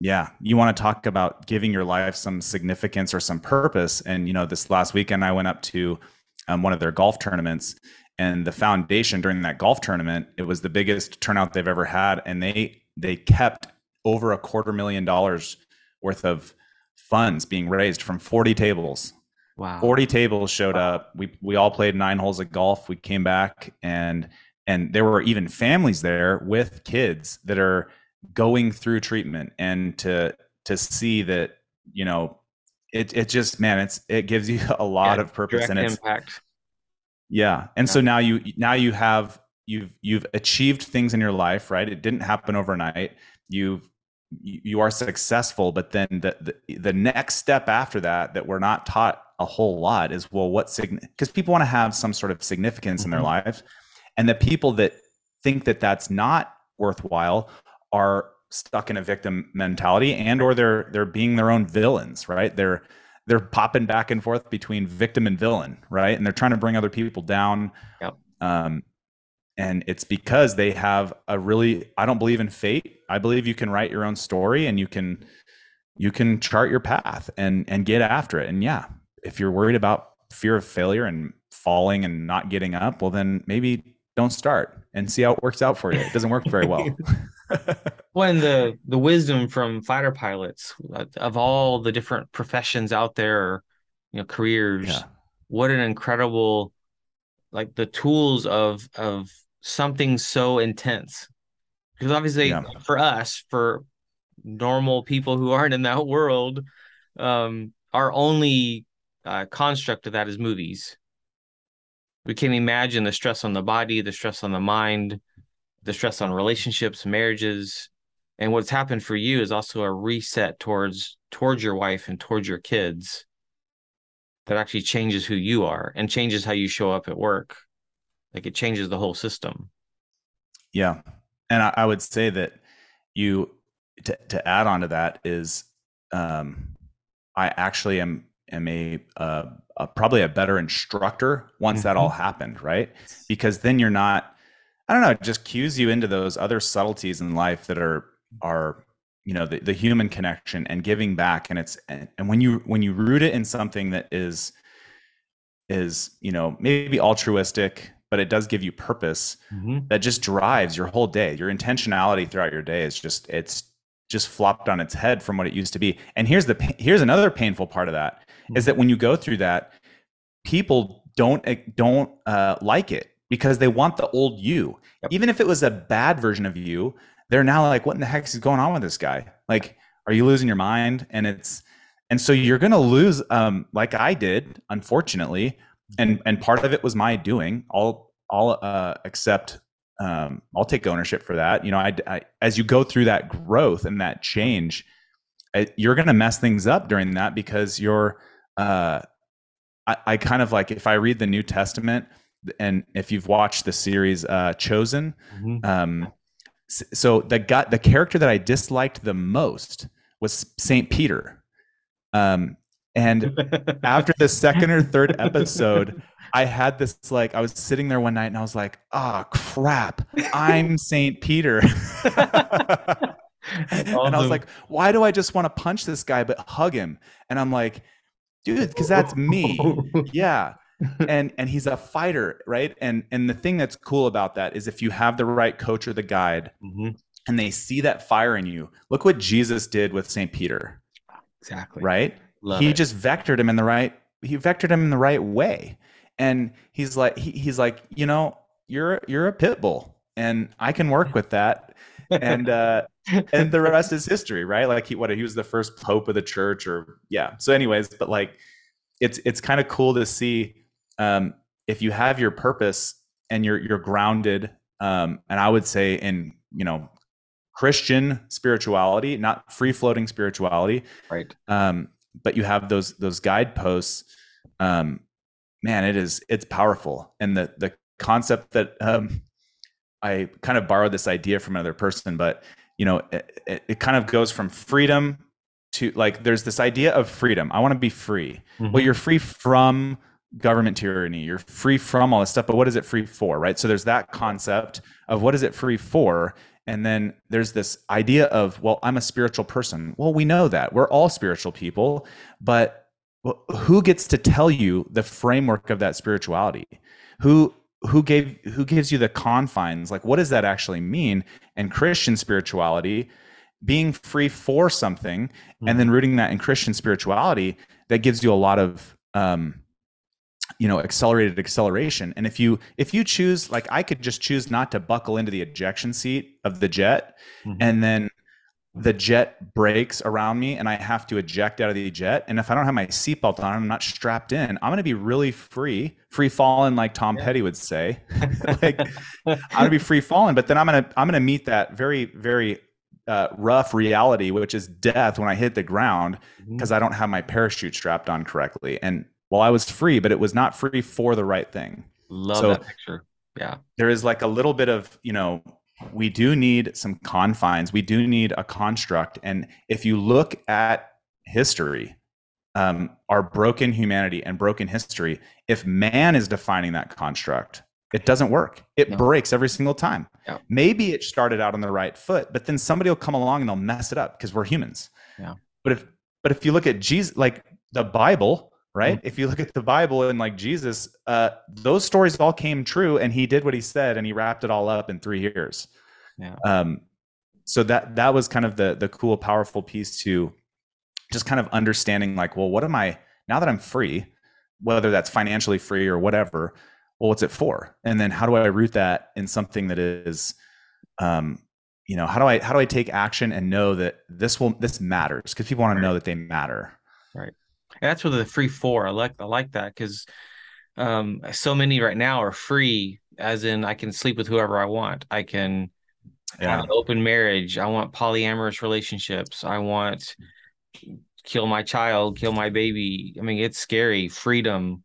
yeah, you want to talk about giving your life some significance or some purpose. And you know, this last weekend I went up to um, one of their golf tournaments, and the foundation during that golf tournament, it was the biggest turnout they've ever had, and they they kept over a quarter million dollars worth of funds being raised from 40 tables.
Wow.
40 tables showed up. We we all played 9 holes of golf. We came back and and there were even families there with kids that are going through treatment and to to see that, you know, it it just man, it's it gives you <laughs> a lot yeah, of purpose and it's
impact.
Yeah. And yeah. so now you now you have you've you've achieved things in your life, right? It didn't happen overnight. You've you are successful but then the, the, the next step after that that we're not taught a whole lot is well what sign because people want to have some sort of significance mm-hmm. in their mm-hmm. lives and the people that think that that's not worthwhile are stuck in a victim mentality and or they're they're being their own villains right they're they're popping back and forth between victim and villain right and they're trying to bring other people down
yep.
um, and it's because they have a really i don't believe in fate. I believe you can write your own story and you can you can chart your path and and get after it. And yeah if you're worried about fear of failure and falling and not getting up well then maybe don't start and see how it works out for you. It doesn't work very well. <laughs>
When the the wisdom from fighter pilots uh, of all the different professions out there you know careers yeah. what an incredible like the tools of of something so intense. Because obviously yeah. for us for normal people who aren't in that world um our only uh, construct of that is movies. We can imagine the stress on the body the stress on the mind the stress on relationships marriages. And what's happened for you is also a reset towards towards your wife and towards your kids. That actually changes who you are and changes how you show up at work like it changes the whole system.
Yeah. And I, I would say that you to, to add on to that is um, I actually am am a, uh, a, probably a better instructor once mm-hmm. that all mm-hmm. happened, right? Because then you're not I don't know, it just cues you into those other subtleties in life that are are you know the, the human connection and giving back and it's and, and when you when you root it in something that is is you know maybe altruistic but it does give you purpose mm-hmm. that just drives your whole day. Your intentionality throughout your day is just it's just flopped on its head from what it used to be. And here's the here's another painful part of that mm-hmm. is that when you go through that, people don't eh, don't uh, like it because they want the old you. Yep. Even if it was a bad version of you, they're now like, what in the heck is going on with this guy? Like, are you losing your mind? And it's and so you're gonna lose, um, like I did, unfortunately, and and part of it was my doing. I'll I'll uh, accept. Um, I'll take ownership for that. You know, I, I as you go through that growth and that change, I, you're going to mess things up during that because you're. Uh, I, I kind of like if I read the New Testament, and if you've watched the series uh, Chosen, mm-hmm. um, so the guy, the character that I disliked the most was Saint Peter. Um, and <laughs> after the second or third episode, I had this like I was sitting there one night and I was like, "Ah, oh, crap! I'm Saint Peter." <laughs> and I was like, "Why do I just want to punch this guy but hug him?" And I'm like, "Dude, because that's me." <laughs> yeah. and and he's a fighter, right? And and the thing that's cool about that is if you have the right coach or the guide, mm-hmm. and they see that fire in you. Look what Jesus did with Saint Peter.
Exactly.
Right Love he it. just vectored him in the right he vectored him in the right way. And he's like he, he's like you know you're you're a pit bull and i can work with that. And uh <laughs> and the rest is history right? Like he what he was the first pope of the church or yeah. So anyways but like it's it's kind of cool to see um if you have your purpose and you're you're grounded um and i would say in you know christian spirituality not free floating spirituality
right.
um but you have those those guideposts um man it is it's powerful and the the concept that um i kind of borrowed this idea from another person but you know, it, it, kind of goes from freedom to like there's this idea of freedom. I want to be free. Mm-hmm. Well, you're free from government tyranny. You're free from all this stuff, but what is it free for, right? So there's that concept of what is it free for? And then there's this idea of, well, I'm a spiritual person. Well, we know that. We're all spiritual people, but who gets to tell you the framework of that spirituality? Who who gave who gives you the confines? Like what does that actually mean? And Christian spirituality being free for something mm-hmm. and then mm-hmm. rooting that in Christian spirituality that gives you a lot of um, you know accelerated acceleration and if you if you choose like i could just choose not to buckle into the ejection seat of the jet mm-hmm. and then the jet breaks around me and i have to eject out of the jet and if i don't have my seatbelt on i'm not strapped in i'm going to be really free free falling like tom yeah. petty would say <laughs> <laughs> like i'm going to be free falling but then i'm going to i'm going to meet that very very uh, rough reality, which is death when I hit the ground because mm-hmm. I don't have my parachute strapped on correctly. And well, I was free, but it was not free for the right thing.
Love so that picture. Yeah.
There is like a little bit of, you know, we do need some confines. We do need a construct. And if you look at history, um, our broken humanity and broken history, if man is defining that construct, it doesn't work. It no. breaks every single time. Yeah. Maybe it started out on the right foot, but then somebody will come along and they'll mess it up because we're humans.
Yeah.
But if but if you look at Jesus, like the Bible, right? Mm-hmm. If you look at the Bible and like Jesus, uh, those stories all came true, and he did what he said, and he wrapped it all up in three years.
Yeah.
Um, so that that was kind of the the cool, powerful piece to just kind of understanding, like, well, what am I now that I'm free, whether that's financially free or whatever well what's it for and then how do i root that in something that is um you know how do i how do i take action and know that this will this matters because people want to know that they matter
and that's with the free for i like i like that because um so many right now are free as in i can sleep with whoever i want. I can yeah. have an open marriage. I want polyamorous relationships. I want kill my child kill my baby. I mean it's scary. Freedom.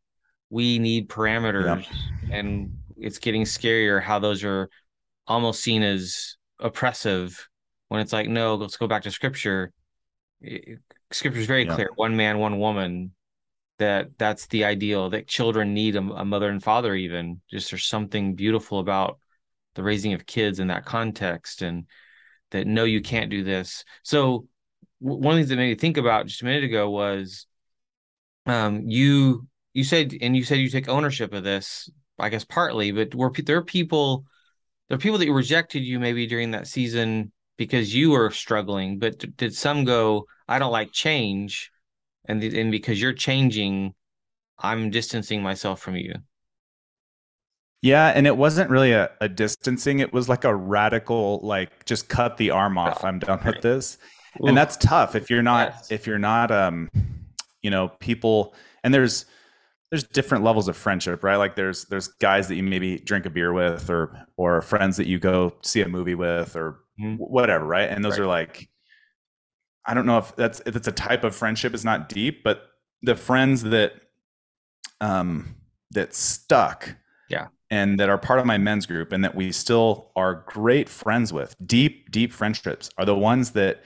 We need parameters yeah. and it's getting scarier how those are almost seen as oppressive when it's like no let's go back to scripture scripture is very yeah. clear one man one woman that that's the ideal that children need a, a, mother and father even just there's something beautiful about the raising of kids in that context and that no you can't do this so one of the things that made me think about just a minute ago was um, you you said and you said you take ownership of this i guess partly but were there are people there are people that rejected you maybe during that season because you were struggling but did some go i don't like change and and because you're changing i'm distancing myself from you
yeah and it wasn't really a, a distancing it was like a radical like just cut the arm off i'm done with this and that's tough if you're not yes. if you're not um you know people and there's there's different levels of friendship, right? Like there's there's guys that you maybe drink a beer with, or or friends that you go see a movie with, or. Whatever, right? And those right. are like, I don't know if that's if it's a type of friendship. It's not deep, but the friends that um that stuck,
yeah,
and that are part of my men's group, and that we still are great friends with, deep deep friendships, are the ones that,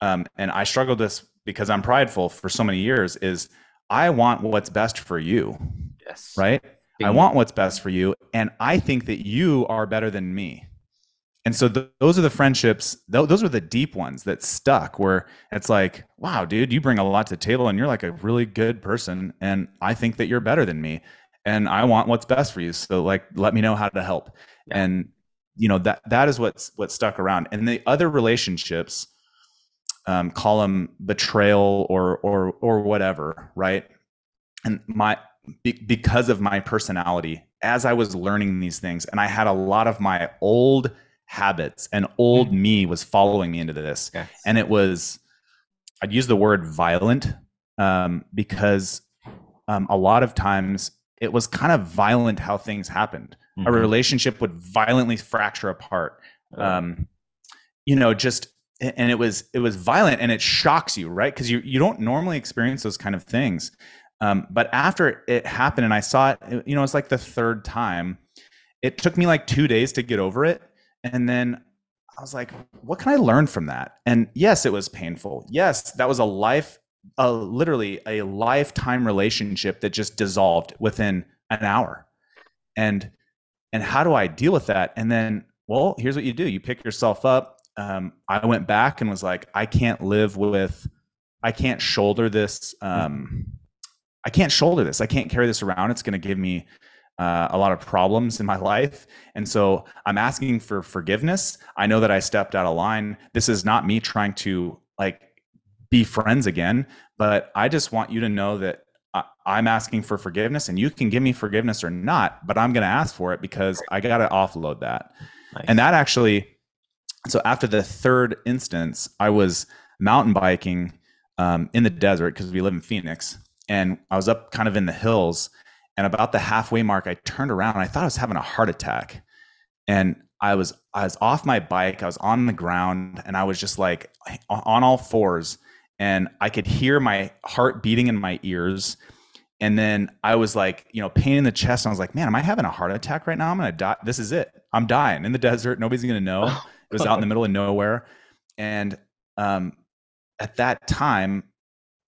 um, and I struggled this because I'm prideful for so many years is I want what's best for you.
Yes.
Right? I want what's best for you. And I think that you are better than me. And so th- those are the friendships, th- those are the deep ones that stuck where it's like, wow, dude, you bring a lot to the table and you're like a really good person. And I think that you're better than me. And I want what's best for you. So like, let me know how to help. Yeah. And you know, that, that is what's, what stuck around. And the other relationships, um, call them betrayal or or or whatever, right? And my be, because of my personality, as I was learning these things, and I had a lot of my old habits, and old mm-hmm. me was following me into this, and it was I'd use the word violent um, because um, a lot of times it was kind of violent how things happened. Mm-hmm. A relationship would violently fracture apart. Um, you know, just and it was it was violent and it shocks you right because you you don't normally experience those kind of things um, but after it happened and i saw it you know it's like the third time it took me like two days to get over it and then I was like, what can I learn from that? And yes, it was painful. Yes, that was a life, a literally a lifetime relationship that just dissolved within an hour. And and how do I deal with that? And then, well, here's what you do: you pick yourself up. Um, I went back and was like, I can't live with, I can't shoulder this. Um, I can't shoulder this. I can't carry this around. It's going to give me uh, a lot of problems in my <laughs> life. And so I'm asking for forgiveness. I know that I stepped out of line. This is not me trying to like be friends again, but I just want you to know that I, am asking for forgiveness and you can give me forgiveness or not, but I'm going to ask for it because I got to offload that. Nice. And that actually, so after the third instance, I was mountain biking um, in the desert because we live in Phoenix and I was up kind of in the hills and about the halfway mark, I turned around and I thought I was having a heart attack. And I was I was off my bike, I was on the ground, and I was just like on all fours, and I could hear my heart beating in my ears. And then I was like, you know, pain in the chest. And I was like, man, am I having a heart attack right now? I'm gonna die. This is it. I'm dying in the desert. Nobody's gonna know. It was out in the middle of nowhere. And um, at that time,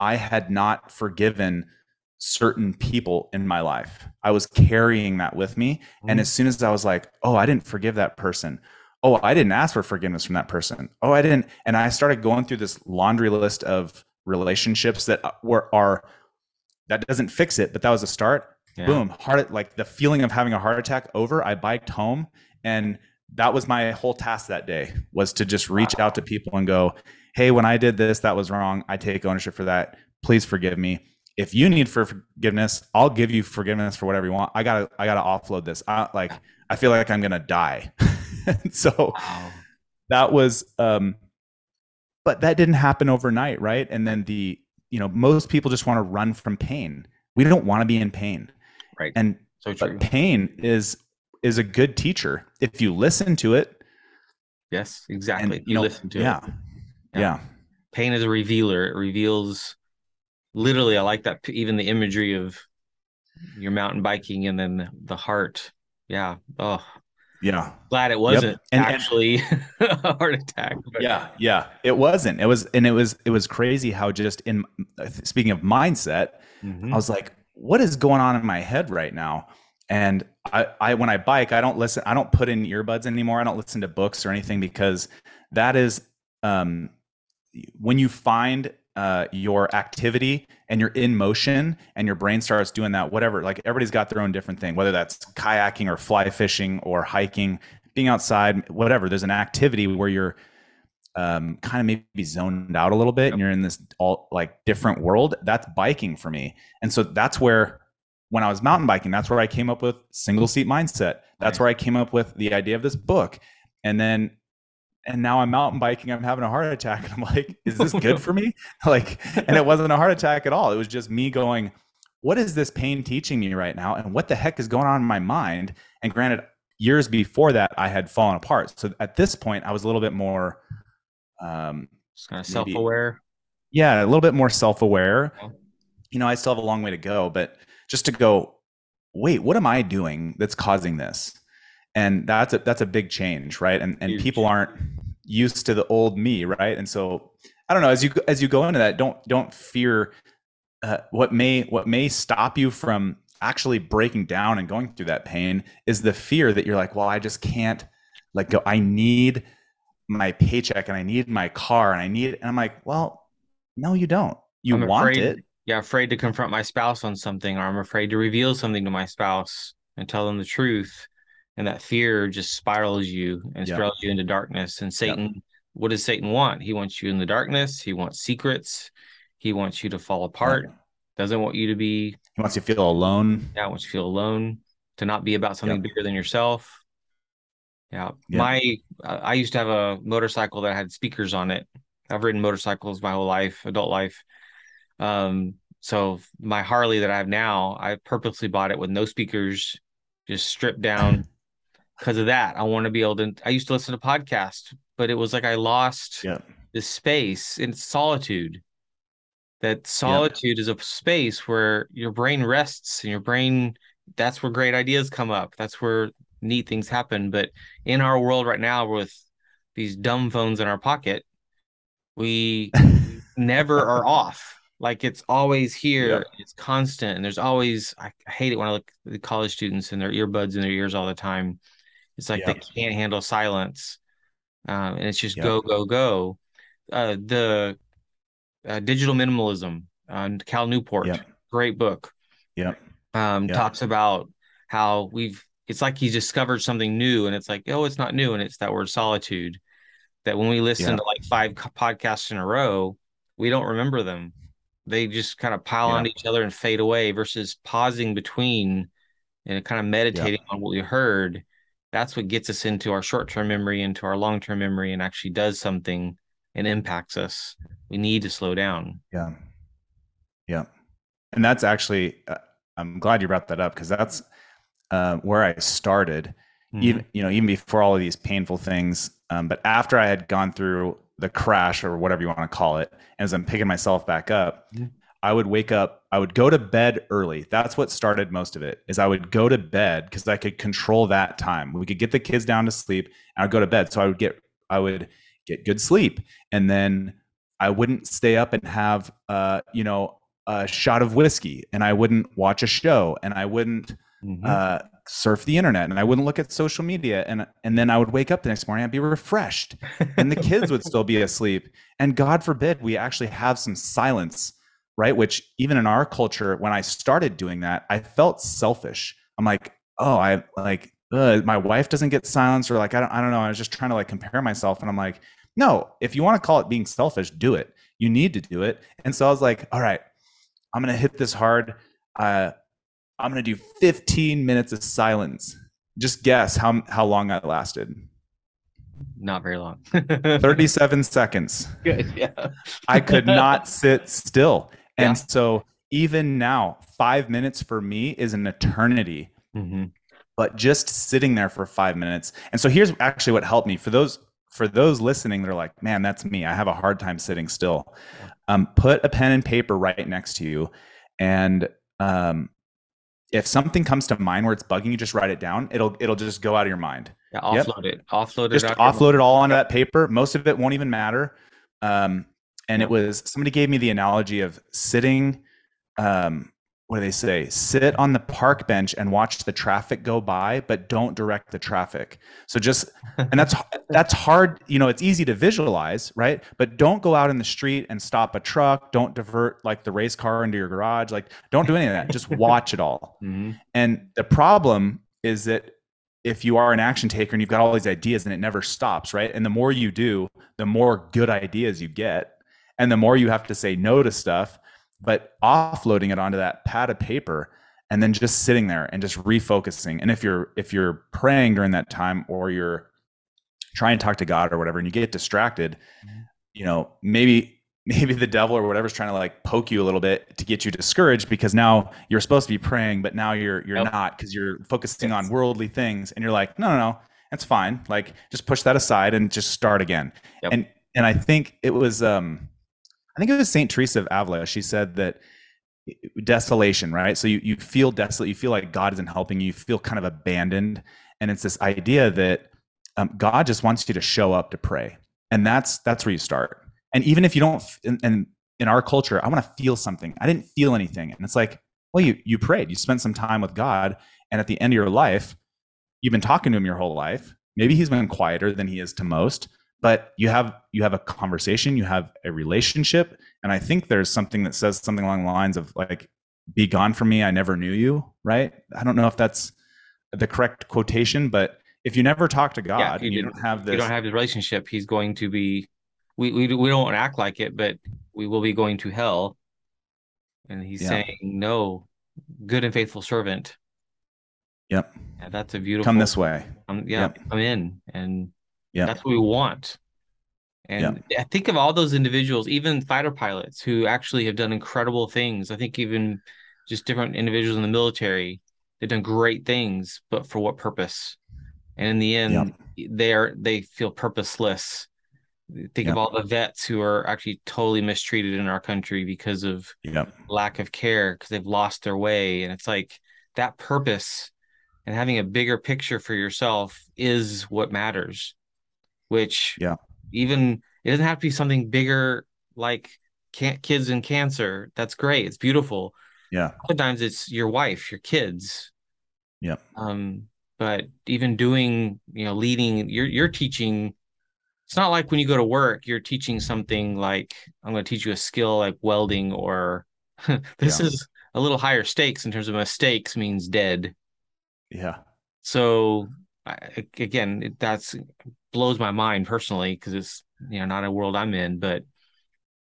I had not forgiven certain people in my life. I was carrying that with me. Mm-hmm. And as soon as I was like, oh, I didn't forgive that person. Oh, I didn't ask for forgiveness from that person. Oh, I didn't. And I started going through this laundry list of relationships that uh, were are that doesn't fix it, but that was a start. Yeah. Boom, heart like the feeling of having a heart attack over. I biked home and that was my whole task that day was to just reach wow. out to people and go, "Hey, when I did this, that was wrong. I take ownership for that. Please forgive me." If you need for forgiveness, I'll give you forgiveness for whatever you want. I gotta, I gotta offload this. I like, I feel like I'm gonna die. <laughs> so wow. that was, um, but that didn't happen overnight, right? And then the, you know, most people just want to run from pain. We don't want to be in pain,
right?
And so true. pain is is a good teacher if you listen to it.
Yes, exactly. And, you, you know, listen to
yeah,
it.
Yeah. yeah.
Pain is a revealer. It reveals literally i like that even the imagery of your mountain biking and then the heart. Yeah. Oh.
Yeah.
Glad it wasn't yep. and, actually <laughs> a heart attack
but. yeah. Yeah. It wasn't. It was and it was it was crazy how just in speaking of mindset mm-hmm. i was like what is going on in my head right now? And I, I when i bike i don't listen i don't put in earbuds anymore. I don't listen to books or anything because that is um when you find uh, your activity and you're in motion and your brain starts doing that whatever like everybody's got their own different thing whether that's kayaking or fly fishing or hiking being outside whatever. There's an activity where you're um, kind of maybe zoned out a little bit and you're in this all like different world. That's biking for me. And so that's where when i was mountain biking that's where i came up with single seat mindset. That's where i came up with the idea of this book. And then and now I'm mountain biking. I'm having a heart attack. And I'm like, is this good <laughs> for me? <laughs> Like, and it wasn't a heart attack at all. It was just me going, what is this pain teaching me right now? And what the heck is going on in my mind? And granted, years before that, I had fallen apart. So at this point, I was a little bit more,
um, just kind of self aware.
Yeah, a little bit more self aware. You know, I still have a long way to go, but just to go, wait, what am I doing that's causing this? And that's a that's a big change right? And and Huge. people aren't used to the old me right? And so i don't know as you as you go into that don't don't fear uh, what may what may stop you from actually breaking down and going through that pain is the fear that you're like well i just can't like go. I need my paycheck and i need my car and i need and i'm like well no you don't. You I'm want
afraid,
it.
Yeah afraid to confront my spouse on something or i'm afraid to reveal something to my spouse and tell them the truth and that fear just spirals you and spirals you into darkness and satan what does satan want? He wants you in the darkness. He wants secrets. He wants you to fall apart. Doesn't want you to be
he wants you to feel alone.
Yeah wants you to feel alone to not be about something bigger than yourself. Yeah. my i used to have a motorcycle that had speakers on it. I've ridden motorcycles my whole life adult life. Um so my harley that i have now i purposely bought it with no speakers just stripped down because of that. I want to be able to. I used to listen to podcasts, but it was like I lost yeah. this space in solitude. That solitude is a space where your brain rests and your brain. That's where great ideas come up. That's where neat things happen. But in our world right now, with these dumb phones in our pocket, we <laughs> never are off. Like it's always here, yep. it's constant, and there's always. I hate it when I look at the college students and their earbuds in their ears all the time. It's like they can't handle silence, um, and it's just go go go. Uh, the uh, digital minimalism on uh, Cal Newport, great book.
Yeah,
um, talks about how we've. It's like he discovered something new, and it's like, oh, it's not new, and it's that word solitude. That when we listen to like five podcasts in a row, we don't remember them. They just kind of pile on each other and fade away. Versus pausing between and kind of meditating on what we heard that's what gets us into our short-term memory into our long-term memory and actually does something and impacts us we need to slow down
yeah yeah and that's actually uh, i'm glad you brought that up because that's uh, where i started mm-hmm. even you know even before all of these painful things um, but after i had gone through the crash or whatever you want to call it as i'm picking myself back up mm-hmm. I would wake up, I would go to bed early. That's what started most of it. Is I would go to bed because I could control that time. We could get the kids down to sleep and I'd go to bed. So I would get I would get good sleep and then I wouldn't stay up and have uh, you know, a shot of whiskey and I wouldn't watch a show and I wouldn't mm-hmm. uh, surf the internet and I wouldn't look at social media and and then I would wake up the next morning I'd be refreshed and the kids would <laughs> still be asleep and god forbid we actually have some silence right? Which even in our culture, when I started doing that, I felt selfish. I'm like, oh, I like my wife doesn't get silence, or like I don't, I don't know. I was just trying to like compare myself, and I'm like, no, if you want to call it being selfish, do it. You need to do it. And so I was like, all right, I'm gonna hit this hard. Uh, I'm gonna do 15 minutes of silence. Just guess how how long that lasted.
Not very long. <laughs>
37 seconds.
Good. Yeah.
I could not <laughs> sit still. And yeah. so even now, five minutes for me is an eternity. Mm-hmm. But just sitting there for five minutes. And so here's actually what helped me for those for those listening. They're like, man, that's me. I have a hard time sitting still. Um, put a pen and paper right next to you, and um, if something comes to mind where it's bugging you, just write it down. It'll it'll just go out of your mind.
Yeah, offload yep. it. Offload
it. Just offload it all onto that paper. Most of it won't even matter. Um, and it was somebody gave me the analogy of sitting um, what do they say? Sit on the park bench and watch the traffic go by but don't direct the traffic. So just and that's <laughs> that's hard you know it's easy to visualize right? But don't go out in the street and stop a truck. Don't divert like the race car into your garage. Like don't do any of that. Just <laughs> watch it all. Mm-hmm. and the problem is that if you are an action taker and you've got all these ideas and it never stops right? And the more you do the more good ideas you get and the more you have to say no to stuff but offloading it onto that pad of paper and then just sitting there and just refocusing and if you're if you're praying during that time or you're trying to talk to god or whatever and you get distracted mm-hmm. you know maybe <laughs> maybe the devil or whatever's trying to like poke you a little bit to get you discouraged because now you're supposed to be praying but now you're you're yep. not because you're focusing yes. on worldly things and you're like no no no it's fine like just push that aside and just start again yep. and and i think it was um I think it was Saint Teresa of Avila. She said that desolation, right? So you, you feel desolate, you feel like God isn't helping you, you feel kind of abandoned. And it's this idea that um, God just wants you to show up to pray. And that's that's where you start. And even if you don't and, and in our culture, I want to feel something. I didn't feel anything. And it's like, well, you you prayed, you spent some time with God, and at the end of your life, you've been talking to him your whole life. Maybe he's been quieter than he is to most, but you have you have a conversation you have a relationship and i think there's something that says something along the lines of like be gone from me i never knew you right? I don't know if that's the correct quotation but if you never talk to god yeah, you, you, don't have this
you don't have the relationship he's going to be we, we we don't act like it but we will be going to hell. And he's yeah. saying no good and faithful servant.
Yep.
Yeah, that's a beautiful
come this way.
Um, yeah yep. come in and yeah. That's what we want. And yeah. I think of all those individuals, even fighter pilots who actually have done incredible things. I think even just different individuals in the military, they've done great things, but for what purpose? And in the end, yeah. they are they feel purposeless. Think yeah. of all the vets who are actually totally mistreated in our country because of lack of care because they've lost their way. And it's like that purpose and having a bigger picture for yourself is what matters which
yeah,
even it doesn't have to be something bigger like can't kids and cancer. That's great. It's beautiful.
Yeah.
Sometimes it's your wife, your kids.
Yeah.
Um, but even doing, you know, leading, you're you're teaching. It's not like when you go to work, you're teaching something like I'm going to teach you a skill like welding or <laughs> this yeah. is a little higher stakes in terms of mistakes means dead.
Yeah.
So I, again, that's blows my mind personally because it's you know not a world I'm in, but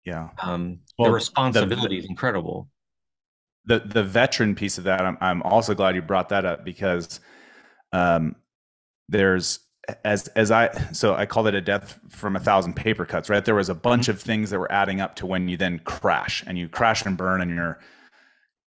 yeah,
um, well, the responsibility the, is incredible.
The the veteran piece of that, I'm I'm also glad you brought that up because, um, there's as as I so I called it a death from a thousand paper cuts, right? There was a bunch mm-hmm. of things that were adding up to when you then crash and you crash and burn and you're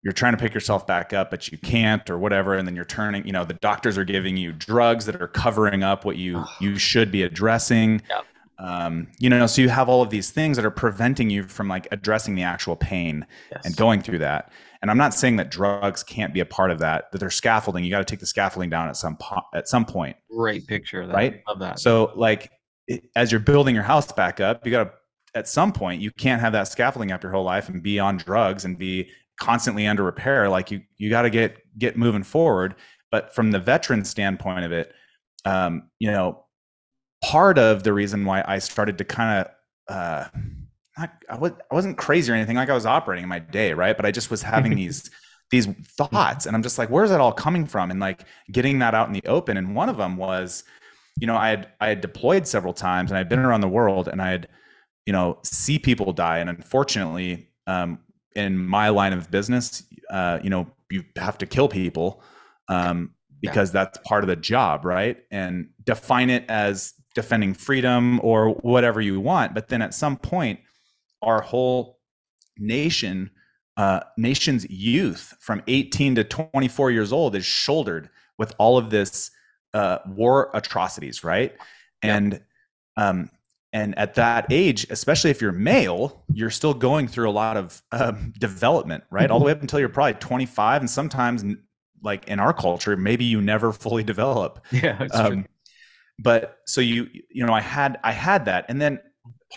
you're trying to pick yourself back up but you can't or whatever and then you're turning you know the doctors are giving you drugs that are covering up what you you should be addressing.
Yep.
um, you know so you have all of these things that are preventing you from like addressing the actual pain yes. and going through that. And i'm not saying that drugs can't be a part of that that they're scaffolding. You got to take the scaffolding down at some po- at some point.
Great picture
right?
Of that.
So like it, as you're building your house back up you got to at some point you can't have that scaffolding up your whole life and be on drugs and be constantly under repair like you you got to get get moving forward. But from the veteran standpoint of it um, you know part of the reason why i started to kind of uh, I, was, I wasn't crazy or anything like i was operating in my day right? But i just was having <laughs> these these thoughts and i'm just like where's that all coming from? And like getting that out in the open. And one of them was you know i had i had deployed several times and i'd been around the world and i had you know see people die. And unfortunately um, in my line of business, uh, you know, you have to kill people um, because yeah. that's part of the job, right? And define it as defending freedom or whatever you want. But then at some point, our whole nation, uh, nation's youth from 18 to 24 years old is shouldered with all of this uh, war atrocities, right? Yeah. And um, and at that age especially if you're male you're still going through a lot of um, development right? Mm-hmm. all the way up until you're probably 25 and sometimes like in our culture maybe you never fully develop. <laughs>
Yeah um,
but so you you know i had i had that. And then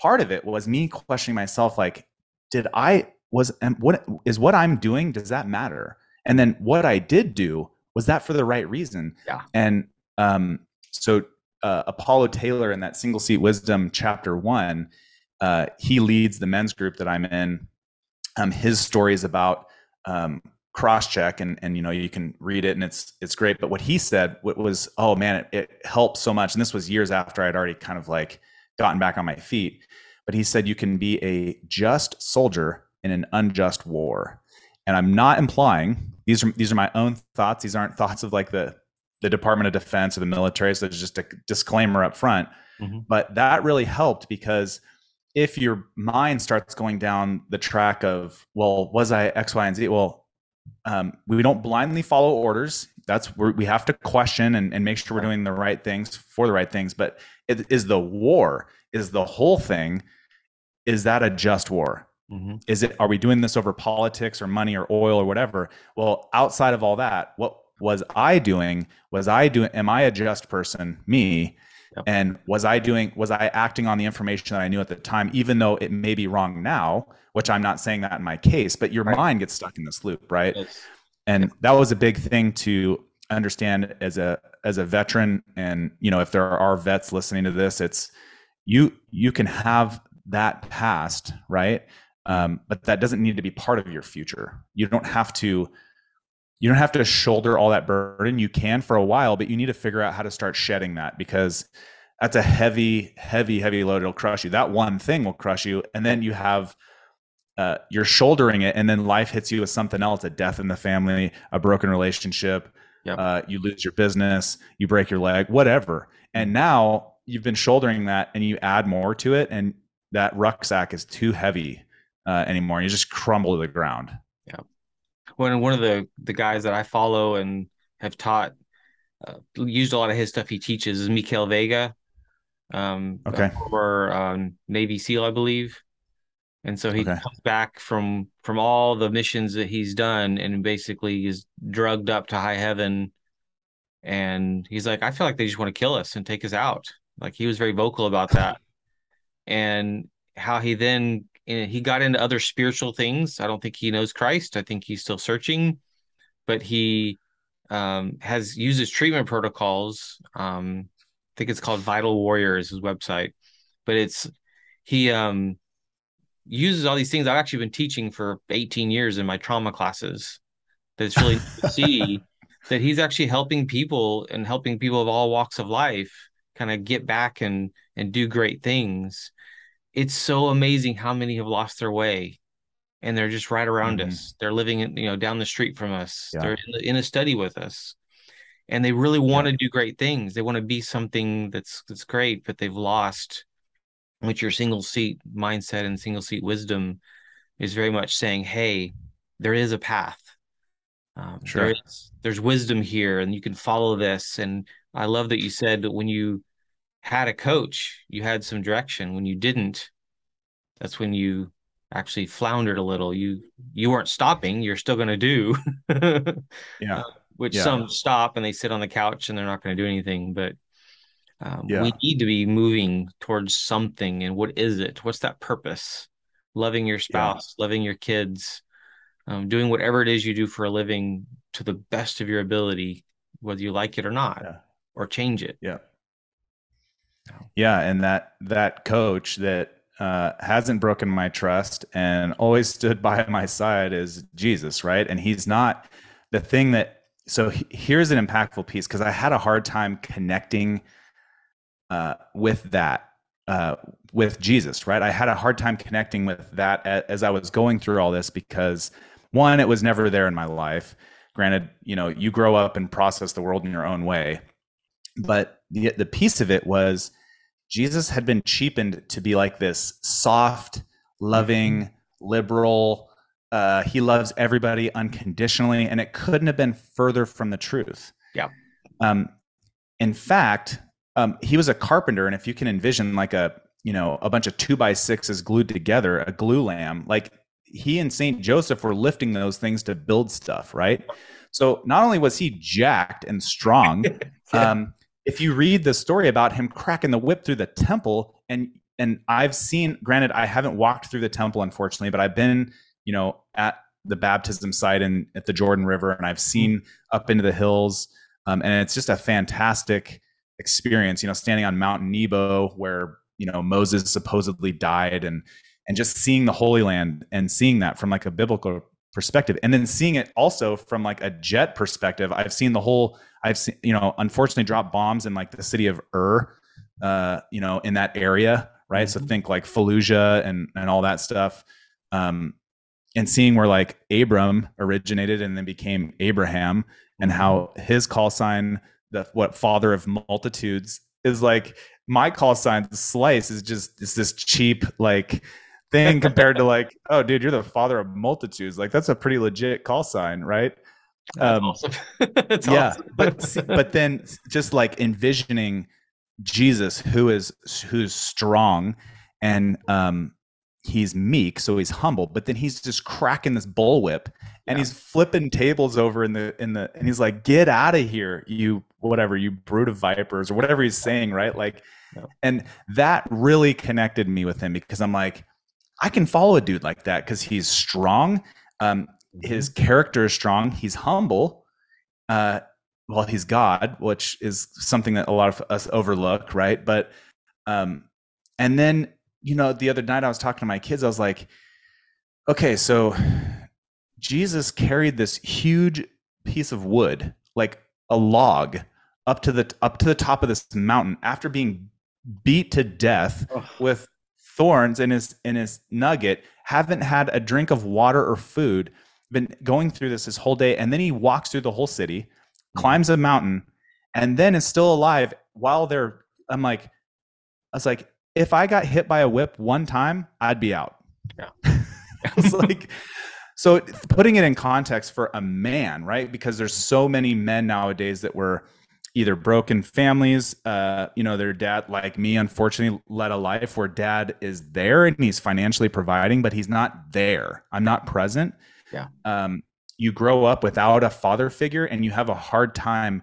part of it was me questioning myself like did i was and what is what i'm doing does that matter? And then what i did do was that for the right reason.
Yeah.
And um so uh, Apollo Taylor in that single seat wisdom chapter one, uh, he leads the men's group that I'm in. Um, his story is about um, cross check, and and you know you can read it, and it's it's great. But what he said was, oh man, it, it helped so much. And this was years after I'd already kind of like gotten back on my feet. But he said you can be a just soldier in an unjust war. And I'm not implying these are these are my own thoughts. These aren't thoughts of like the the Department of Defense or the military. So it's just a disclaimer up front. Mm-hmm. But that really helped because if your mind starts going down the track of, well, was I X, Y, and Z? Well, um, we don't blindly follow orders. That's where we have to question and, and make sure we're doing the right things for the right things. But it, is the war, is the whole thing, is that a just war? Mm-hmm. Is it, are we doing this over politics or money or oil or whatever? Well, outside of all that, what was I doing? Was I doing? Am I a just person? Me. Yep. And was I doing? Was I acting on the information that I knew at the time, even though it may be wrong now? Which I'm not saying that in my case, but your right. mind gets stuck in this loop, right? Yes. And that was a big thing to understand as a as a veteran. And you know, if there are vets listening to this, it's you you can have that past, right? Um, but that doesn't need to be part of your future. You don't have to you don't have to shoulder all that burden. You can for a while, but you need to figure out how to start shedding that because that's a heavy, heavy, heavy load. It'll crush you. That one thing will crush you. And then you have, uh, you're shouldering it, and then life hits you with something else a death in the family, a broken relationship. Yep. Uh, you lose your business, you break your leg, whatever. And now you've been shouldering that and you add more to it, and that rucksack is too heavy uh, anymore. You just crumble to the ground
when one of the the guys that I follow and have taught uh, used a lot of his stuff he teaches is Mikael Vega, um,
okay,
former um, Navy SEAL, I believe. And so he okay. comes back from from all the missions that he's done, and basically is drugged up to high heaven. And he's like, I feel like they just want to kill us and take us out. Like he was very vocal about that. and how he then eh, he got into other spiritual things. I don't think he knows Christ. I think he's still searching, but he um, has uses treatment protocols. Um, I think it's called Vital Warriors, his website, but it's he um, uses all these things I've actually been teaching for 18 years in my trauma classes. That's really to see <laughs> that he's actually helping people and helping people of all walks of life kind of get back and and do great things. It's so amazing how many have lost their way and they're just right around mm-hmm. us. They're living in, you know, down the street from us. Yeah. They're in, the, in, a study with us. And they really want yeah. to do great things. They want to be something that's that's great, but they've lost which your single seat mindset and single seat wisdom is very much saying, hey, there is a path. Um, sure. There's, there's wisdom here, and you can follow this. And I love that you said that when you had a coach, you had some direction. When you didn't, that's when you actually floundered a little. You you weren't stopping. You're still going to do. <laughs>
yeah. Uh,
which
yeah.
some stop and they sit on the couch and they're not going to do anything. But um, yeah. we need to be moving towards something. And what is it? What's that purpose? Loving your spouse, yeah. loving your kids, um, doing whatever it is you do for a living to the best of your ability, whether you like it or not, or change it.
Yeah. Yeah, and that that coach that uh, hasn't broken my trust and always stood <laughs> by my side is Jesus, right? And he's not the thing that. So he, here's an impactful piece because I had a hard time connecting uh, with that uh, with Jesus, right? I had a hard time connecting with that as I was going through all this because one, it was never there in my life. Granted, you know, you grow up and process the world in your own way, but the the piece of it was Jesus had been cheapened to be like this soft, loving, mm-hmm. liberal. Uh, he loves everybody unconditionally, and it couldn't have been further from the truth.
Yeah.
Um, in fact, um, he was a carpenter, and if you can envision like a you know a bunch of two by sixes glued together, a glulam, like he and Saint Joseph were lifting those things to build stuff, right? So not only was he jacked and strong, <laughs> yeah. um, if you read the story about him cracking the whip through the temple and and I've seen granted I haven't walked through the temple unfortunately but I've been you know at the baptism site and at the Jordan River and I've seen up into the hills um, and it's just a fantastic experience you know standing on Mount Nebo where you know Moses supposedly died and and just seeing the Holy Land and seeing that from like a biblical perspective and then seeing it also from like a jet perspective I've seen the whole I've seen, you know, unfortunately dropped bombs in like the city of Ur, uh, you know, in that area, right? Mm-hmm. So think like Fallujah and and all that stuff. Um, and seeing where like Abram originated and then became Abraham and how mm-hmm. his call sign, the what father of multitudes is like my call sign the slice is just is this cheap like thing compared to <laughs> like oh dude you're the father of multitudes like that's a pretty legit call sign right
um, awesome. <laughs>
Yeah, awesome. but <laughs> but then just like envisioning Jesus, who is who's strong, and um, he's meek, so he's humble, but then he's just cracking this bullwhip, and yeah. he's flipping tables over in the in the, and he's like, "Get out of here, you whatever, you brood of vipers," or whatever he's saying, right? Like, yeah. and that really connected me with him because I'm like, I can follow a dude like that because he's strong. Um, his mm-hmm. character is strong. He's humble. Uh, well, he's God, which is something that a lot of us overlook, right? But, um, and then you know, the other night I was talking to my kids. I was like, okay, so Jesus carried this huge piece of wood, like a log, up to the up to the top of this mountain after being beat to death oh. with thorns in his in his nugget haven't had a drink of water or food been going through this his whole day and then he walks through the whole city mm-hmm. climbs a mountain and then is still alive while they're i'm like i was like if i got hit by a whip one time i'd be out.
Yeah. <laughs>
I was like so putting it in context for a man right? Because there's so many men nowadays that were either broken families uh, you know their dad like me unfortunately led a life where dad is there and he's financially providing but he's not there. I'm not present
yeah.
Um, you grow up without a father figure and you have a hard time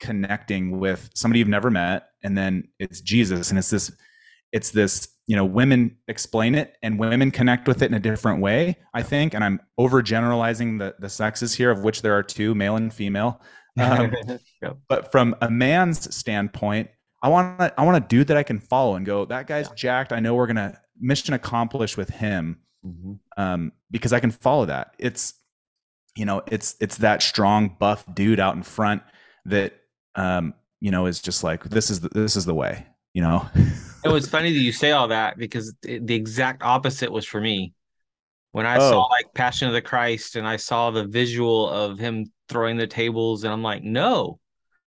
connecting with somebody you've never met and then it's jesus and it's this it's this you know women explain it and women connect with it in a different way i think and i'm overgeneralizing the the sexes here of which there are two male and female um, <laughs> but from a man's standpoint i want i want a dude that i can follow and go that guy's yeah. jacked i know we're gonna mission accomplished with him mm-hmm. um, because i can follow that it's you know it's it's that strong buff dude out in front that um, you know is just like this is the, this is the way you know
it was funny that you <laughs> say all that because the exact opposite was for me when i oh. saw like passion of the christ and i saw the visual of him throwing the tables and i'm like no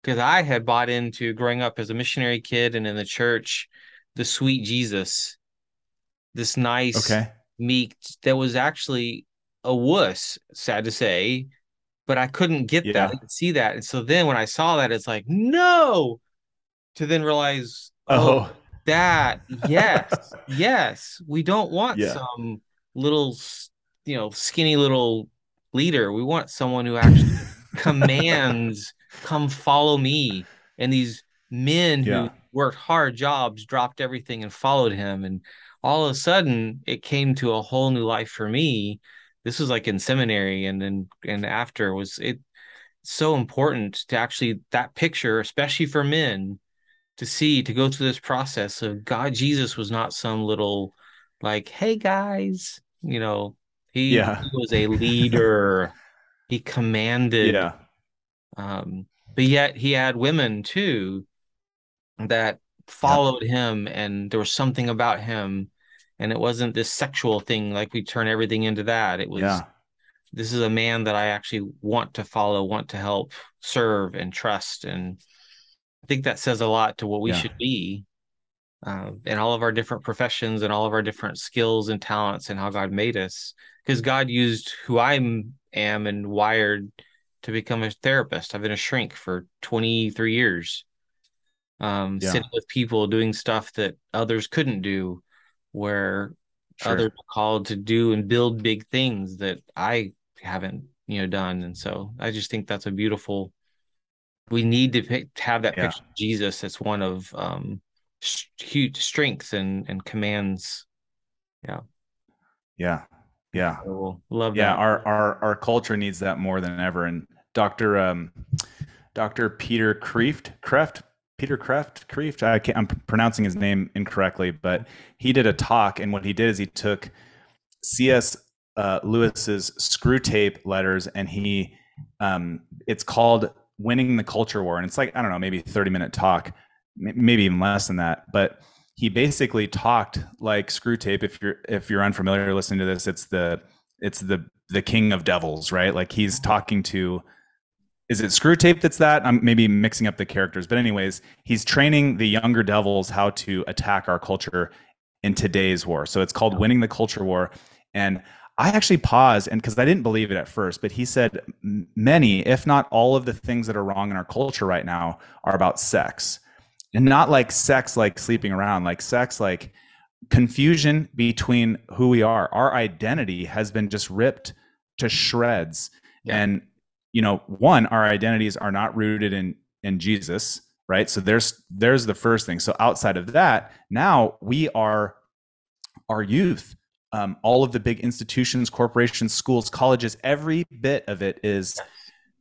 because i had bought into growing up as a missionary kid and in the church the sweet jesus this nice okay meek that was actually a wuss sad to say but i couldn't get yeah. that i could see that. And so then when i saw that it's like no! To then realize oh, oh. that yes <laughs> yes we don't want yeah. some little you know skinny little leader. We want someone who actually <laughs> commands come follow me. And these men yeah. who worked hard jobs dropped everything and followed him. And all of a sudden it came to a whole new life for me this was like in seminary and then and after was it so important to actually that picture especially for men to see to go through this process of God Jesus was not some little like hey guys you know he, yeah. he was a leader he <laughs> commanded
yeah
um but yet he had women too that followed yeah. him and there was something about him and it wasn't this sexual thing like we turn everything into that it was yeah. this is a man that i actually want to follow want to help serve and trust and I think that says a lot to what we yeah. should be uh, in all of our different professions and all of our different skills and talents and how God made us. Because God used who I am and wired to become a therapist. I've been a shrink for 23 years, um, yeah. sitting with people doing stuff that others couldn't do, where sure. others are called to do and build big things that I haven't, you know, done. And so I just think that's a beautiful we need to pick, have that yeah. picture of Jesus as one of um, huge strengths and and commands. Yeah.
Yeah. Yeah.
So love
yeah,
that.
our our our culture needs that more than ever. And Dr. Um, Dr. Peter Kreeft, Kreft, Peter Kreft, Kreeft, I I'm pronouncing his name incorrectly, but he did a talk, and what he did is he took C.S. Uh, Lewis's Screwtape letters, and he, um, it's called winning the culture war and it's like i don't know maybe 30 minute talk maybe even less than that but he basically talked like Screwtape. if you're if you're unfamiliar listening to this it's the it's the the king of devils right like he's talking to is it Screwtape that's that i'm maybe mixing up the characters but anyways he's training the younger devils how to attack our culture in today's war so it's called winning the culture war and I actually paused and because I didn't believe it at first, but he said many, if not all of the things that are wrong in our culture right now are about sex. And not like sex like sleeping around, like sex like confusion between who we are. Our identity has been just ripped to shreds. Yeah. And you know, one, our identities are not rooted in in Jesus, right? So there's there's the first thing. So outside of that, now we are our youth um, all of the big institutions, corporations, schools, colleges, every bit of it is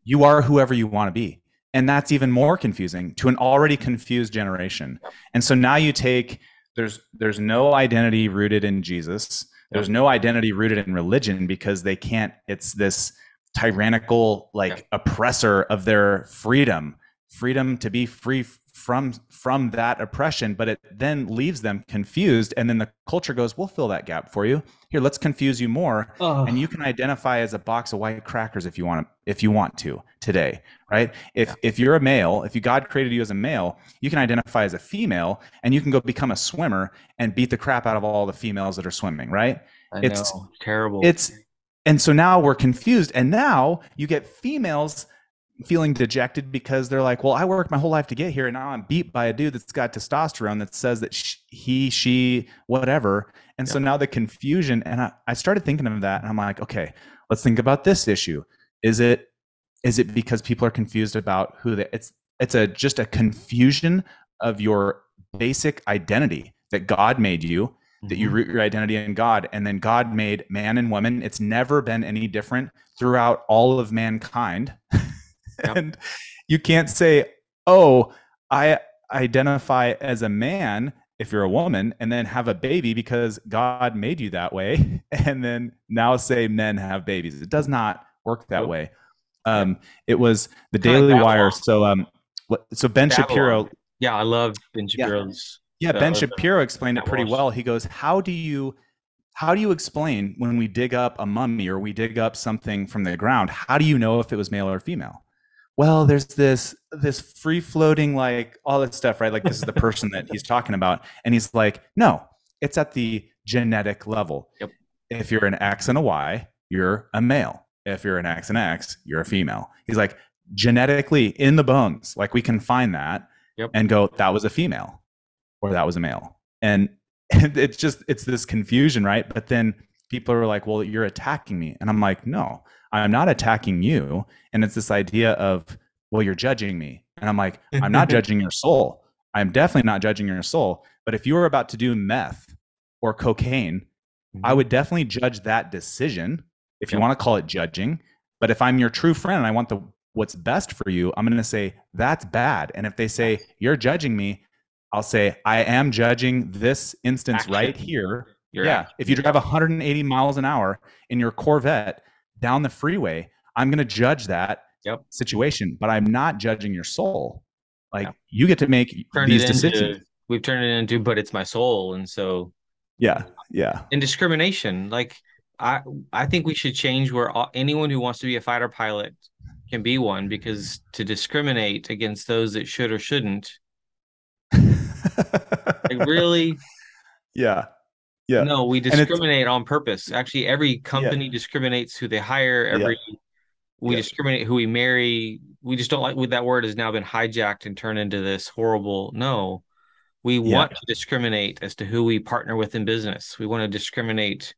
you are whoever you want to be. And that's even more confusing to an already confused generation. And so now you take there's there's no identity rooted in Jesus. There's no identity rooted in religion because they can't it's this tyrannical like oppressor of their freedom, freedom to be free from from that oppression but it then leaves them confused and then the culture goes we'll fill that gap for you here let's confuse you more oh. and you can identify as a box of white crackers if you want to if you want to today right if yeah. if you're a male if you god created you as a male you can identify as a female and you can go become a swimmer and beat the crap out of all the females that are swimming right
I it's know. terrible
it's and so now we're confused and now you get females feeling dejected because they're like, well, I worked my whole life to get here, and now I'm beat by a dude that's got testosterone that says that he, she, whatever. And yeah. so now the confusion, and I, I started thinking of that, and I'm like, okay, let's think about this issue. Is it is it because people are confused about who they? It's it's a just a confusion of your basic identity that God made you, that you mm-hmm. root your identity in God, and then God made man and woman. It's never been any different throughout all of mankind. <laughs> Yep. and you can't say, "Oh, I identify as a man if you're a woman and then have a baby because God made you that way <laughs> and then now say men have babies. It does not work that way. Um, it was the Daily Wire. So um, so Ben Babylon. Shapiro.
Yeah, I love Ben Shapiro's.
Yeah, Ben Shapiro explained it pretty well. He goes, "How do you how do you explain when we dig up a mummy or we dig up something from the ground? How do you know if it was male or female?" Well, there's this this free floating like all that stuff, right? Like this is the <laughs> person that he's talking about, and he's like, "No, it's at the genetic level. Yep. If you're an X and a Y, you're a male. If you're an X and X, you're a female." He's like, genetically in the bones, like we can find that yep. and go, that was a female or that was a male. And, and <laughs> it's just, it's this confusion, right? But then people are like, well, you're attacking me. And I'm like, no, I'm not attacking you. And it's this idea of, well, you're judging me. And I'm like, I'm not <laughs> judging your soul. I'm definitely not judging your soul. But if you were about to do meth or cocaine, mm-hmm. I would definitely judge that decision if you want to call it judging. But if I'm your true friend and I want the what's best for you, I'm going to say that's bad. And if they say you're judging me, I'll say I am judging this instance Action. right here. You're yeah. If you drive 180 miles an hour in your Corvette down the freeway, I'm going to judge that yep. situation, but I'm not judging your soul. Like yeah. you get to make Turned these decisions.
Into, we've turned it into, but it's my soul, and so
yeah, yeah.
And discrimination, like I, I think we should change where all, anyone who wants to be a fighter pilot can be one because to discriminate against those that should or shouldn't <laughs> like really?
Yeah. Yeah.
No we discriminate on purpose. Actually every company yeah. discriminates who they hire. Every yeah. we yeah. discriminate who we marry. We just don't like what that word has now been hijacked and turned into this horrible no. We want to discriminate as to who we partner with in business. We want to discriminate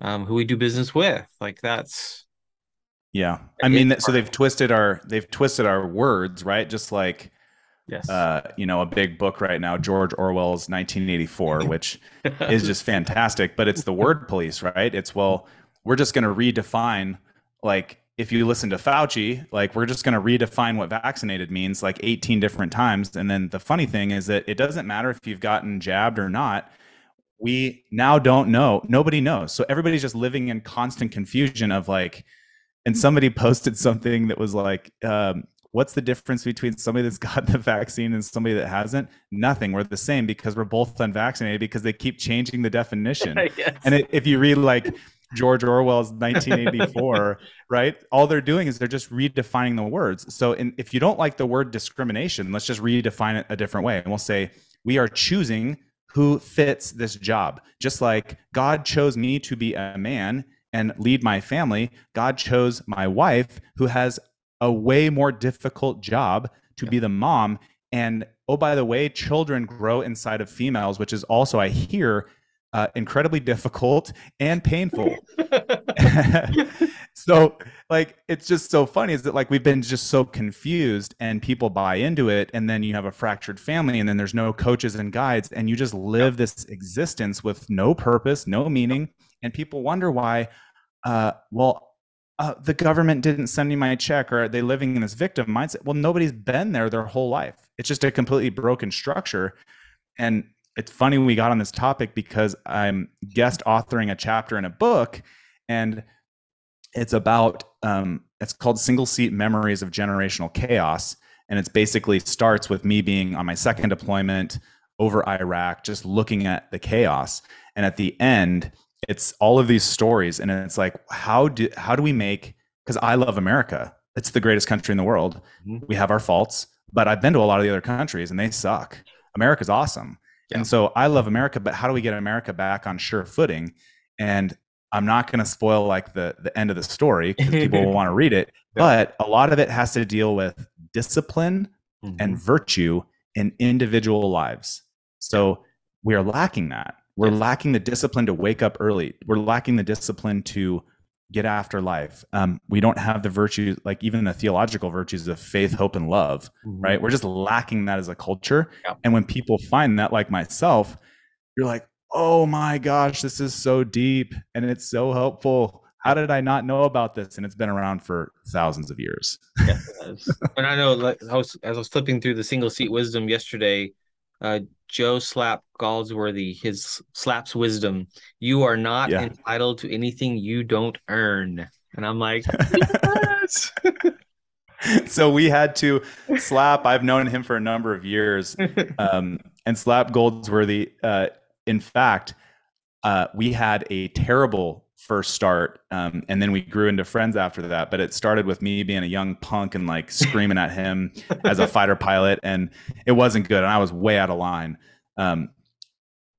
um, who we do business with. Like that's
yeah, I mean, so they've twisted our they've twisted our words, right? Just like, yes, uh, you know, a big book right now, George Orwell's 1984, <laughs> which is just fantastic. But it's the word police, right? It's well, we're just going to redefine, like, if you listen to Fauci, like, we're just going to redefine what vaccinated means, like 18 different times. And then the funny thing is that it doesn't matter if you've gotten jabbed or not. We now don't know. Nobody knows. So everybody's just living in constant confusion of like and somebody <laughs> posted something that was like um, what's the difference between somebody that's <laughs> got the vaccine and somebody that hasn't? Nothing. We're the same because we're both unvaccinated because they keep changing the definition. <laughs> Yes. and it, if you read like <laughs> george orwell's 1984 right all they're doing is they're just redefining the words. So in, if you don't like the word discrimination let's just redefine it a different way. And we'll say we are choosing who fits this job. Just like god chose me to be a man and lead my family, God chose my wife, who has a way more difficult job to be the mom. And oh, by the way, children grow inside of females, which is also, I hear, uh, incredibly difficult and painful. <laughs> <laughs> so, like, it's just so funny is that, like, we've been just so confused and people buy into it. And then you have a fractured family, and then there's no coaches and guides, and you just live this existence with no purpose, no meaning and people wonder why uh, well uh, the government didn't send me my check or are they living in this victim mindset? Well nobody's been there their whole life. It's just a completely broken structure. And it's funny we got on this topic because i'm guest authoring a chapter in a book and it's about um, it's called single seat memories of generational chaos. And it's basically starts with me being on my second deployment over iraq just looking at the chaos. And at the end it's all of these stories and it's like how do how do we make because i love america it's the greatest country in the world mm-hmm. we have our faults but i've been to a lot of the other countries and they suck america's awesome yeah. and so i love america but how do we get america back on sure footing and i'm not going to spoil like the the end of the story because people <laughs> will want to read it yeah. but a lot of it has to deal with discipline mm-hmm. and virtue in individual lives so we are lacking that we're lacking the discipline to wake up early. We're lacking the discipline to get after life. Um, we don't have the virtues, like even the theological virtues of faith, hope, and love, mm-hmm. right? We're just lacking that as a culture. Yeah. And when people find that, like myself, you're like, oh my gosh, this is so deep and it's so helpful. How did I not know about this? And it's been around for thousands of years.
and I know, like, I was, as I was flipping through the single seat wisdom yesterday, uh, Joe Slap Galsworthy, his slaps wisdom. You are not yeah. entitled to anything you don't earn. And I'm like, yes. <laughs>
so we had to slap. I've known him for a number of years, <laughs> um, and slap Goldsworthy. Uh, in fact, uh, we had a terrible first start um, and then we grew into friends after that but it started with me being a young punk and like screaming at him as a fighter pilot and it wasn't good and i was way out of line. Um,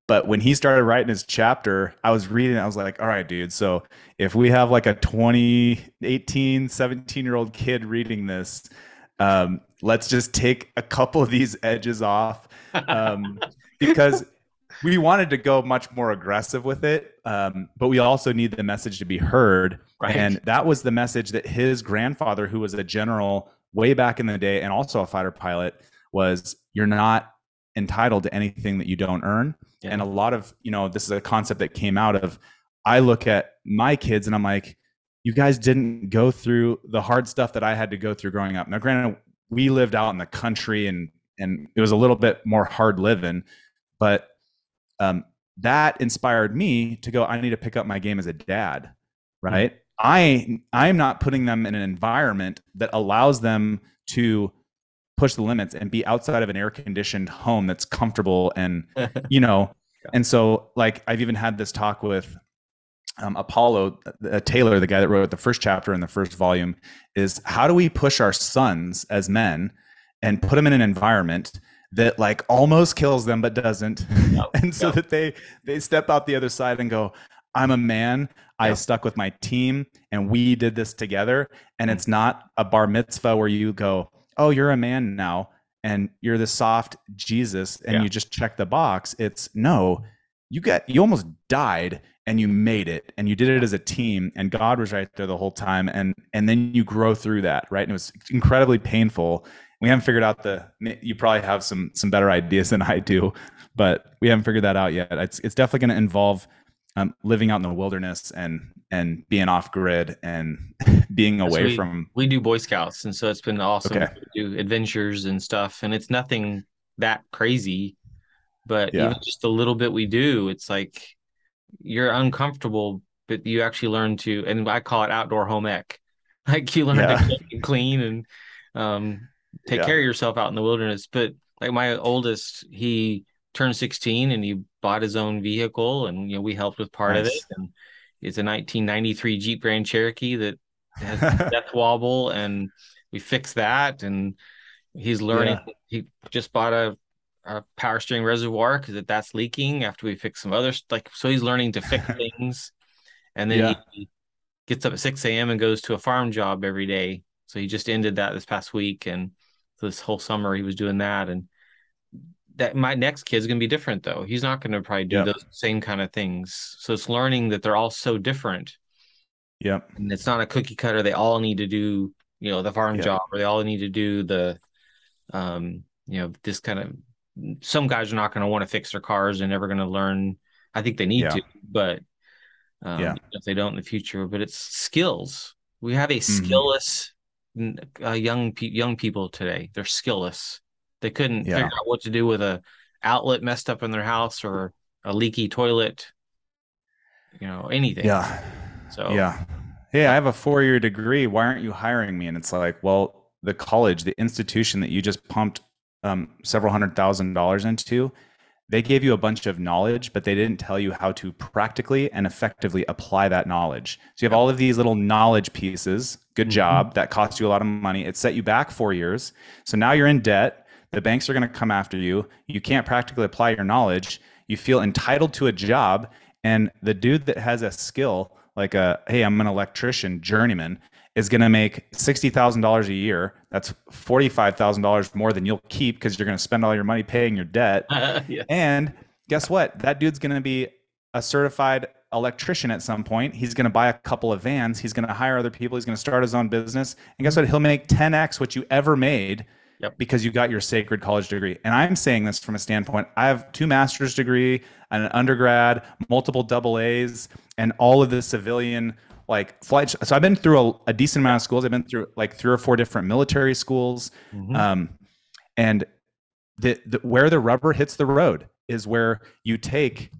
but when he started writing his chapter i was reading i was like all right dude so if we have like a 20 18 17 year old kid reading this um, let's just take a couple of these edges off um, because we wanted to go much more aggressive with it, um, but we also need the message to be heard. Right. And that was the message that his grandfather, who was a general way back in the day and also a fighter pilot, was you're not entitled to anything that you don't earn. Yeah. And a lot of, you know, this is a concept that came out of I look at my kids and I'm like, you guys didn't go through the hard stuff that I had to go through growing up. Now, granted, we lived out in the country and and it was a little bit more hard living, but um, that inspired me to go i need to pick up my game as a dad right mm-hmm. i i'm not putting them in an environment that allows them to push the limits and be outside of an air conditioned home that's comfortable and <laughs> you know yeah. and so like i've even had this talk with um, apollo uh, taylor the guy that wrote the first chapter in the first volume is how do we push our sons as men and put them in an environment that like almost kills them but doesn't. <laughs> And so that they they step out the other side and go i'm a man. I stuck with my team and we did this together. And mm-hmm. it's not a bar mitzvah where you go oh you're a man now and you're the soft jesus and yeah. you just check the box. It's no you got you almost died and you made it and you did it as a team and god was right there the whole time and and then you grow through that right? And it was incredibly painful we haven't figured out the you probably have some some better ideas than i do but we haven't figured that out yet it's, it's definitely going to involve um, living out in the wilderness and and being off grid and <laughs> being away
we,
from
we do boy scouts and so it's been awesome okay. to do adventures and stuff and it's nothing that crazy but yeah. even just a little bit we do it's like you're uncomfortable but you actually learn to and i call it outdoor home ec <laughs> like you learn yeah. to clean and um take yeah. care of yourself out in the wilderness. But like my oldest, he turned 16 and he bought his own vehicle and you know we helped with part nice. of it and it's a 1993 Jeep Grand Cherokee that has <laughs> death wobble and we fixed that and he's learning yeah. he just bought a, a power steering reservoir because that that's leaking after we fix some other like so he's learning to fix <laughs> things and then yeah. he gets up at 6 a.m and goes to a farm job every day so he just ended that this past week and this whole summer he was doing that and that my next kid's gonna be different though he's not gonna probably do yep. those same kind of things so it's learning that they're all so different
yep
and it's not a cookie cutter they all need to do you know the farm yep. job or they all need to do the um you know this kind of some guys are not going to want to fix their cars they're never going to learn i think they need yeah. to but um, yeah. if they don't in the future but it's skills we have a mm-hmm. skillless uh, young pe- young people today. They're skillless. They couldn't yeah. figure out what to do with a outlet messed up in their house or a leaky toilet. You know anything.
Yeah. So yeah. Hey, I have a four year degree. Why aren't you hiring me? And it's like, well, the college, the institution that you just pumped um, several hundred thousand dollars into, they gave you a bunch of knowledge, but they didn't tell you how to practically and effectively apply that knowledge. So you have all of these little knowledge pieces. Good mm-hmm. job. That cost you a lot of money. It set you back four years. So now you're in debt. The banks are going to come after you. You can't practically apply your knowledge. You feel entitled to a job. And the dude that has a skill, like a, hey, I'm an electrician, journeyman, is going to make $60,000 a year. That's $45,000 more than you'll keep because you're going to spend all your money paying your debt. <laughs> yeah. And guess what? That dude's going to be a certified electrician at some point. He's going to buy a couple of vans. He's going to hire other people. He's going to start his own business. And guess what? He'll make 10x what you ever made yep. because you got your sacred college degree. And I'm saying this from a standpoint I have two master's degree, an undergrad, multiple double A's, and all of the civilian like flight. So I've been through a, a, decent amount of schools. I've been through like three or four different military schools. Mm-hmm. Um, and the, the, where the rubber hits the road is where you take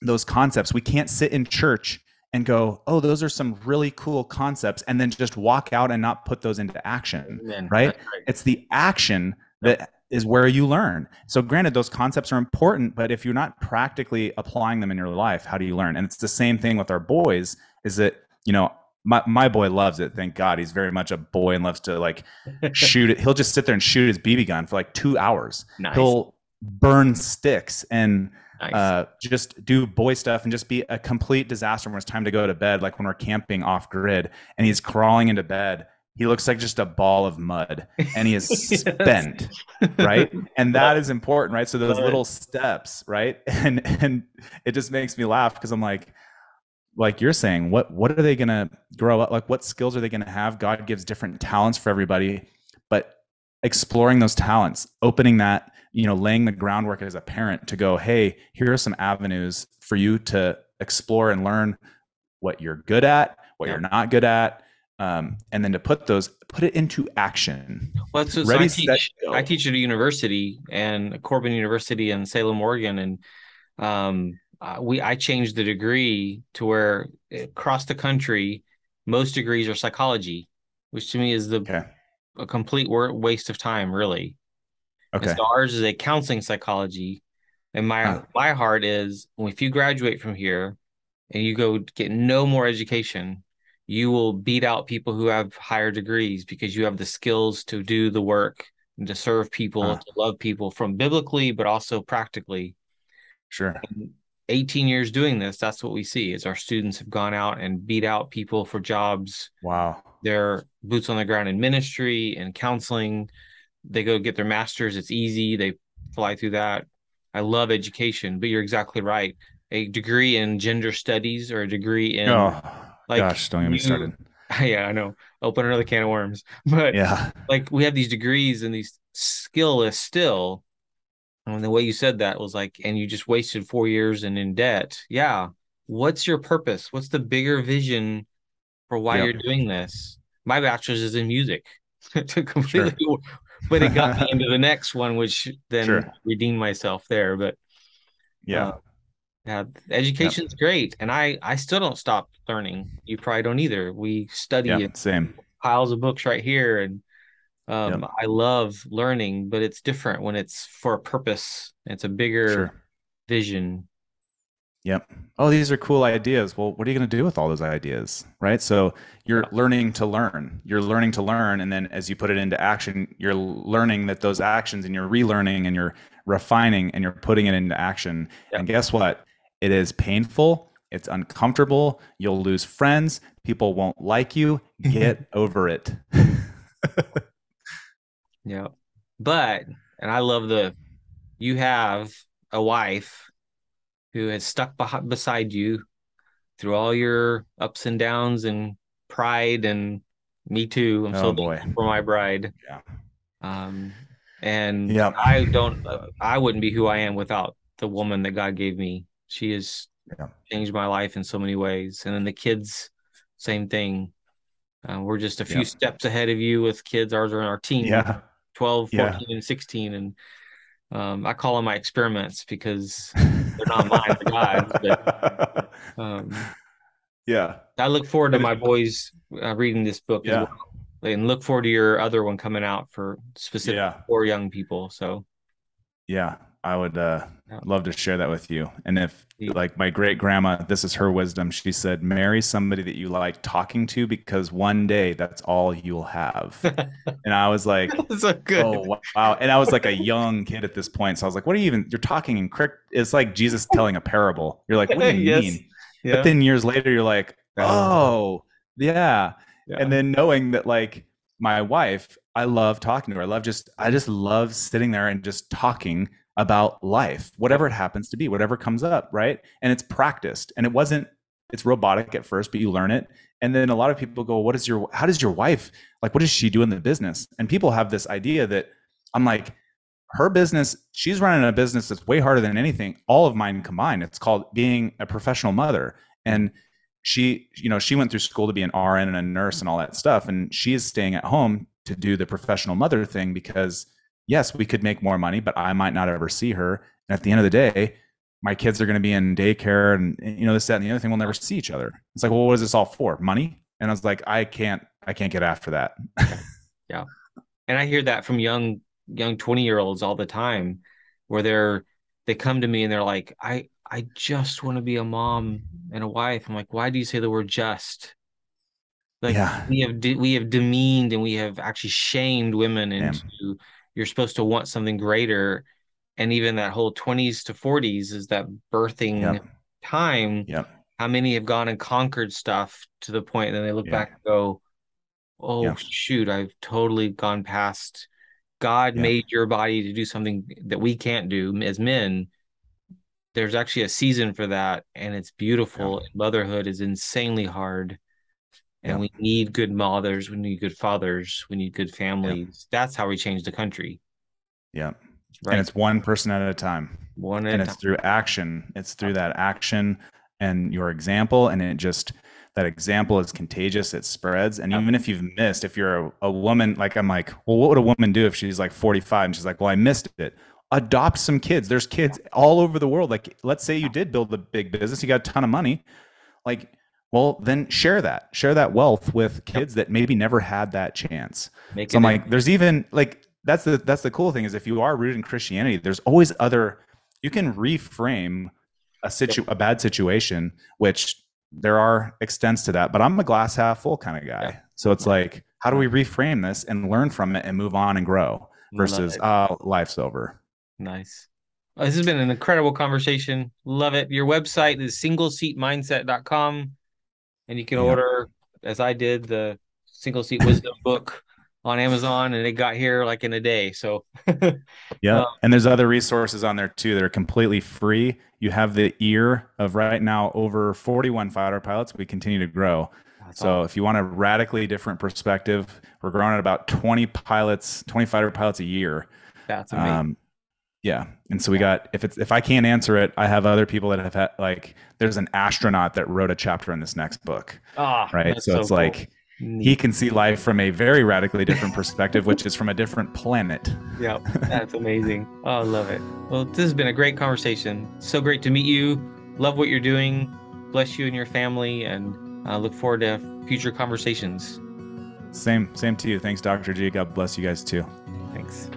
those concepts. We can't sit in church and go, oh, those are some really cool concepts, and then just walk out and not put those into action. Right? right? It's the action that is where you learn. So, granted, those concepts are important, but if you're not practically applying them in your life, how do you learn? And it's the same thing with our boys. Is that you know my, my boy loves it. Thank God. He's very much a boy and loves to like <laughs> shoot it. He'll just sit there and shoot his BB gun for like two hours. Nice. He'll burn sticks and nice. uh, just do boy stuff and just be a complete disaster when it's time to go to bed, like when we're camping off grid and he's crawling into bed. He looks like just a ball of mud and he is <laughs> yes. spent, right? And that is important, right? So those little steps, right? <laughs> And and it just makes me laugh because I'm like, like you're saying, what what are they gonna grow up like? What skills are they gonna have? God gives different talents for everybody, but exploring those talents, opening that you know laying the groundwork as a parent to go hey here are some avenues for you to explore and learn what you're good at what you're not good at um, and then to put those put it into action
well so, Ready, I, teach, set, I teach at a university and Corban University in Salem Oregon and um, uh, we I changed the degree to where across the country most degrees are psychology which to me is the okay. a complete waste of time really Okay. And so ours is a counseling psychology. And my huh. my heart is if you graduate from here and you go get no more education, you will beat out people who have higher degrees because you have the skills to do the work and to serve people, huh. to love people from biblically, but also practically.
Sure.
And 18 years doing this, that's what we see is our students have gone out and beat out people for jobs.
Wow.
They're boots on the ground in ministry and counseling. They go get their masters it's easy they fly through that. I love education but you're exactly right. A degree in gender studies or a degree in oh,
like gosh don't get me <laughs> started.
Yeah i know. Open another can of worms. <laughs> But yeah. like we have these degrees and these skill is still and the way you said that was like and you just wasted four years and in debt yeah what's your purpose what's the bigger vision for why yep. you're doing this my bachelor's is in music <laughs> to completely <laughs> sure but it got me <laughs> into the next one, which then sure. redeemed myself there. But
yeah, uh,
yeah, education's yep. great, and I I still don't stop learning. You probably don't either. We study
yeah, same
piles of books right here, and um, yep. I love learning, but it's different when it's for a purpose. It's a bigger sure. vision
Yep. Oh, these are cool ideas. Well, what are you going to do with all those ideas? Right. So you're learning to learn. You're learning to learn. And then as you put it into action, you're learning that those actions and you're relearning and you're refining and you're putting it into action. Yep. And guess what? It is painful. It's uncomfortable. You'll lose friends. People won't like you. Get <laughs> over it. <laughs>
yeah. But, and I love the, you have a wife who has stuck behind, beside you through all your ups and downs and pride and me too. I'm oh, so boy. for my bride.
Yeah.
Um, and yeah. I don't, uh, I wouldn't be who I am without the woman that God gave me. She has yeah. changed my life in so many ways. And then the kids, same thing. Uh, we're just a few yeah. steps ahead of you with kids. Ours are in our team.
Yeah.
12, 14, and 16. And um, I call them my experiments because they're not <laughs> mine, they're God's. But, <laughs> um,
yeah,
I look forward to my boys uh, reading this book yeah. well, and look forward to your other one coming out for specific yeah. for young people. So,
yeah, I would uh, love to share that with you. And if, like my great grandma, this is her wisdom. She said, marry somebody that you like talking to because one day that's all you'll have. <laughs> and I was like,
so good.
oh, wow. And I was like a young kid at this point. So I was like, what are you even, you're talking in crick. It's like Jesus telling a parable. You're like, what do you <laughs> yes. mean? Yeah. But then years later, you're like, oh, yeah. yeah. And then knowing that like my wife, I love talking to her. I love just, I just love sitting there and just talking about life, whatever it happens to be, whatever comes up, right? And it's practiced. And it wasn't it's robotic at first, but you learn it. And then a lot of people go, "What is your? How does your wife like? What does she do in the business?" And people have this idea that I'm like, her business, she's running a business that's way harder than anything, all of mine combined. It's called being a professional mother. And she, you know, she went through school to be an RN and a nurse and all that stuff. And she is staying at home to do the professional mother thing because yes, we could make more money, but I might not ever see her. And at the end of the day, my kids are going to be in daycare and, you know, this, that, and the other thing. We'll never see each other. It's like, well, what is this all for? Money? And I was like, I can't, I can't get after that.
yeah. And I hear that from young young 20 year olds all the time where they're they come to me and they're like i i just want to be a mom and a wife i'm like why do you say the word just like yeah. we have de- we have demeaned and we have actually shamed women into Damn. You're supposed to want something greater and even that whole 20s to 40s is that birthing yep. time
yep.
how many have gone and conquered stuff to the point that they look back and go oh shoot i've totally gone past God yeah. made your body to do something that we can't do as men. There's actually a season for that, and it's beautiful. Motherhood is insanely hard, and yeah. we need good mothers. We need good fathers. We need good families. That's how we change the country.
Yeah, right. and it's one person at a time.
One,
and it's time. through action. It's through that action and your example, and it just that example is contagious it spreads and even if you've missed if you're a, a, woman like i'm like well what would a woman do if she's like 45 and she's like well i missed it adopt some kids there's kids all over the world like let's say you did build a big business you got a ton of money like well then share that share that wealth with kids that maybe never had that chance Make so i'm like there's even like that's the that's the cool thing is if you are rooted in christianity there's always other you can reframe a situ a bad situation which there are extents to that, but I'm a glass half full kind of guy. Yeah. So it's like, how do we reframe this and learn from it and move on and grow versus, oh, life's over.
Nice. This has been an incredible conversation. Love it. Your website is singleseatmindset.com and you can yeah. order, as I did, the single seat wisdom <laughs> book on Amazon and it got here like in a day. So <laughs>
yeah. Um, and there's other resources on there too that are completely free. You have the ear of right now over 41 fighter pilots. We continue to grow. So if you want a radically different perspective, we're growing at about 20 pilots, 20 fighter pilots a year.
That's amazing. Um,
yeah. And so we got if it's if I can't answer it, I have other people that have had like there's an astronaut that wrote a chapter in this next book.
Ah,
right. So, so, it's cool. like he can see life from a very radically different perspective, which is from a different planet. <laughs>
Yeah, that's <laughs> amazing. Oh, I love it. Well, this has been a great conversation. So great to meet you. Love what you're doing. Bless you and your family, and I look forward to future conversations.
Same, same to you. Thanks, Dr. G. God bless you guys too.
Thanks.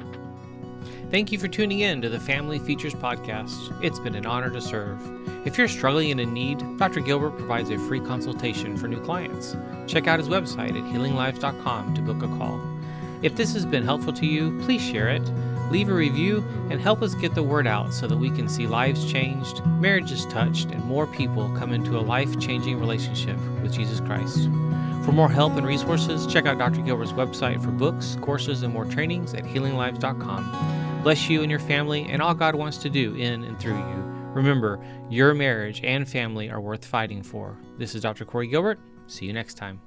Thank you for tuning in to the Family Features Podcast. It's been an honor to serve. If you're struggling and in need, Dr. Gilbert provides a free consultation for new clients. Check out his website at healinglives.com to book a call. If this has been helpful to you, please share it, leave a review, and help us get the word out so that we can see lives changed, marriages touched, and more people come into a life changing relationship with Jesus Christ. For more help and resources, check out Dr. Gilbert's website for books, courses, and more trainings at healinglives.com bless you and your family and all God wants to do in and through you. Remember, your marriage and family are worth fighting for. This is Dr. Corey Gilbert. See you next time.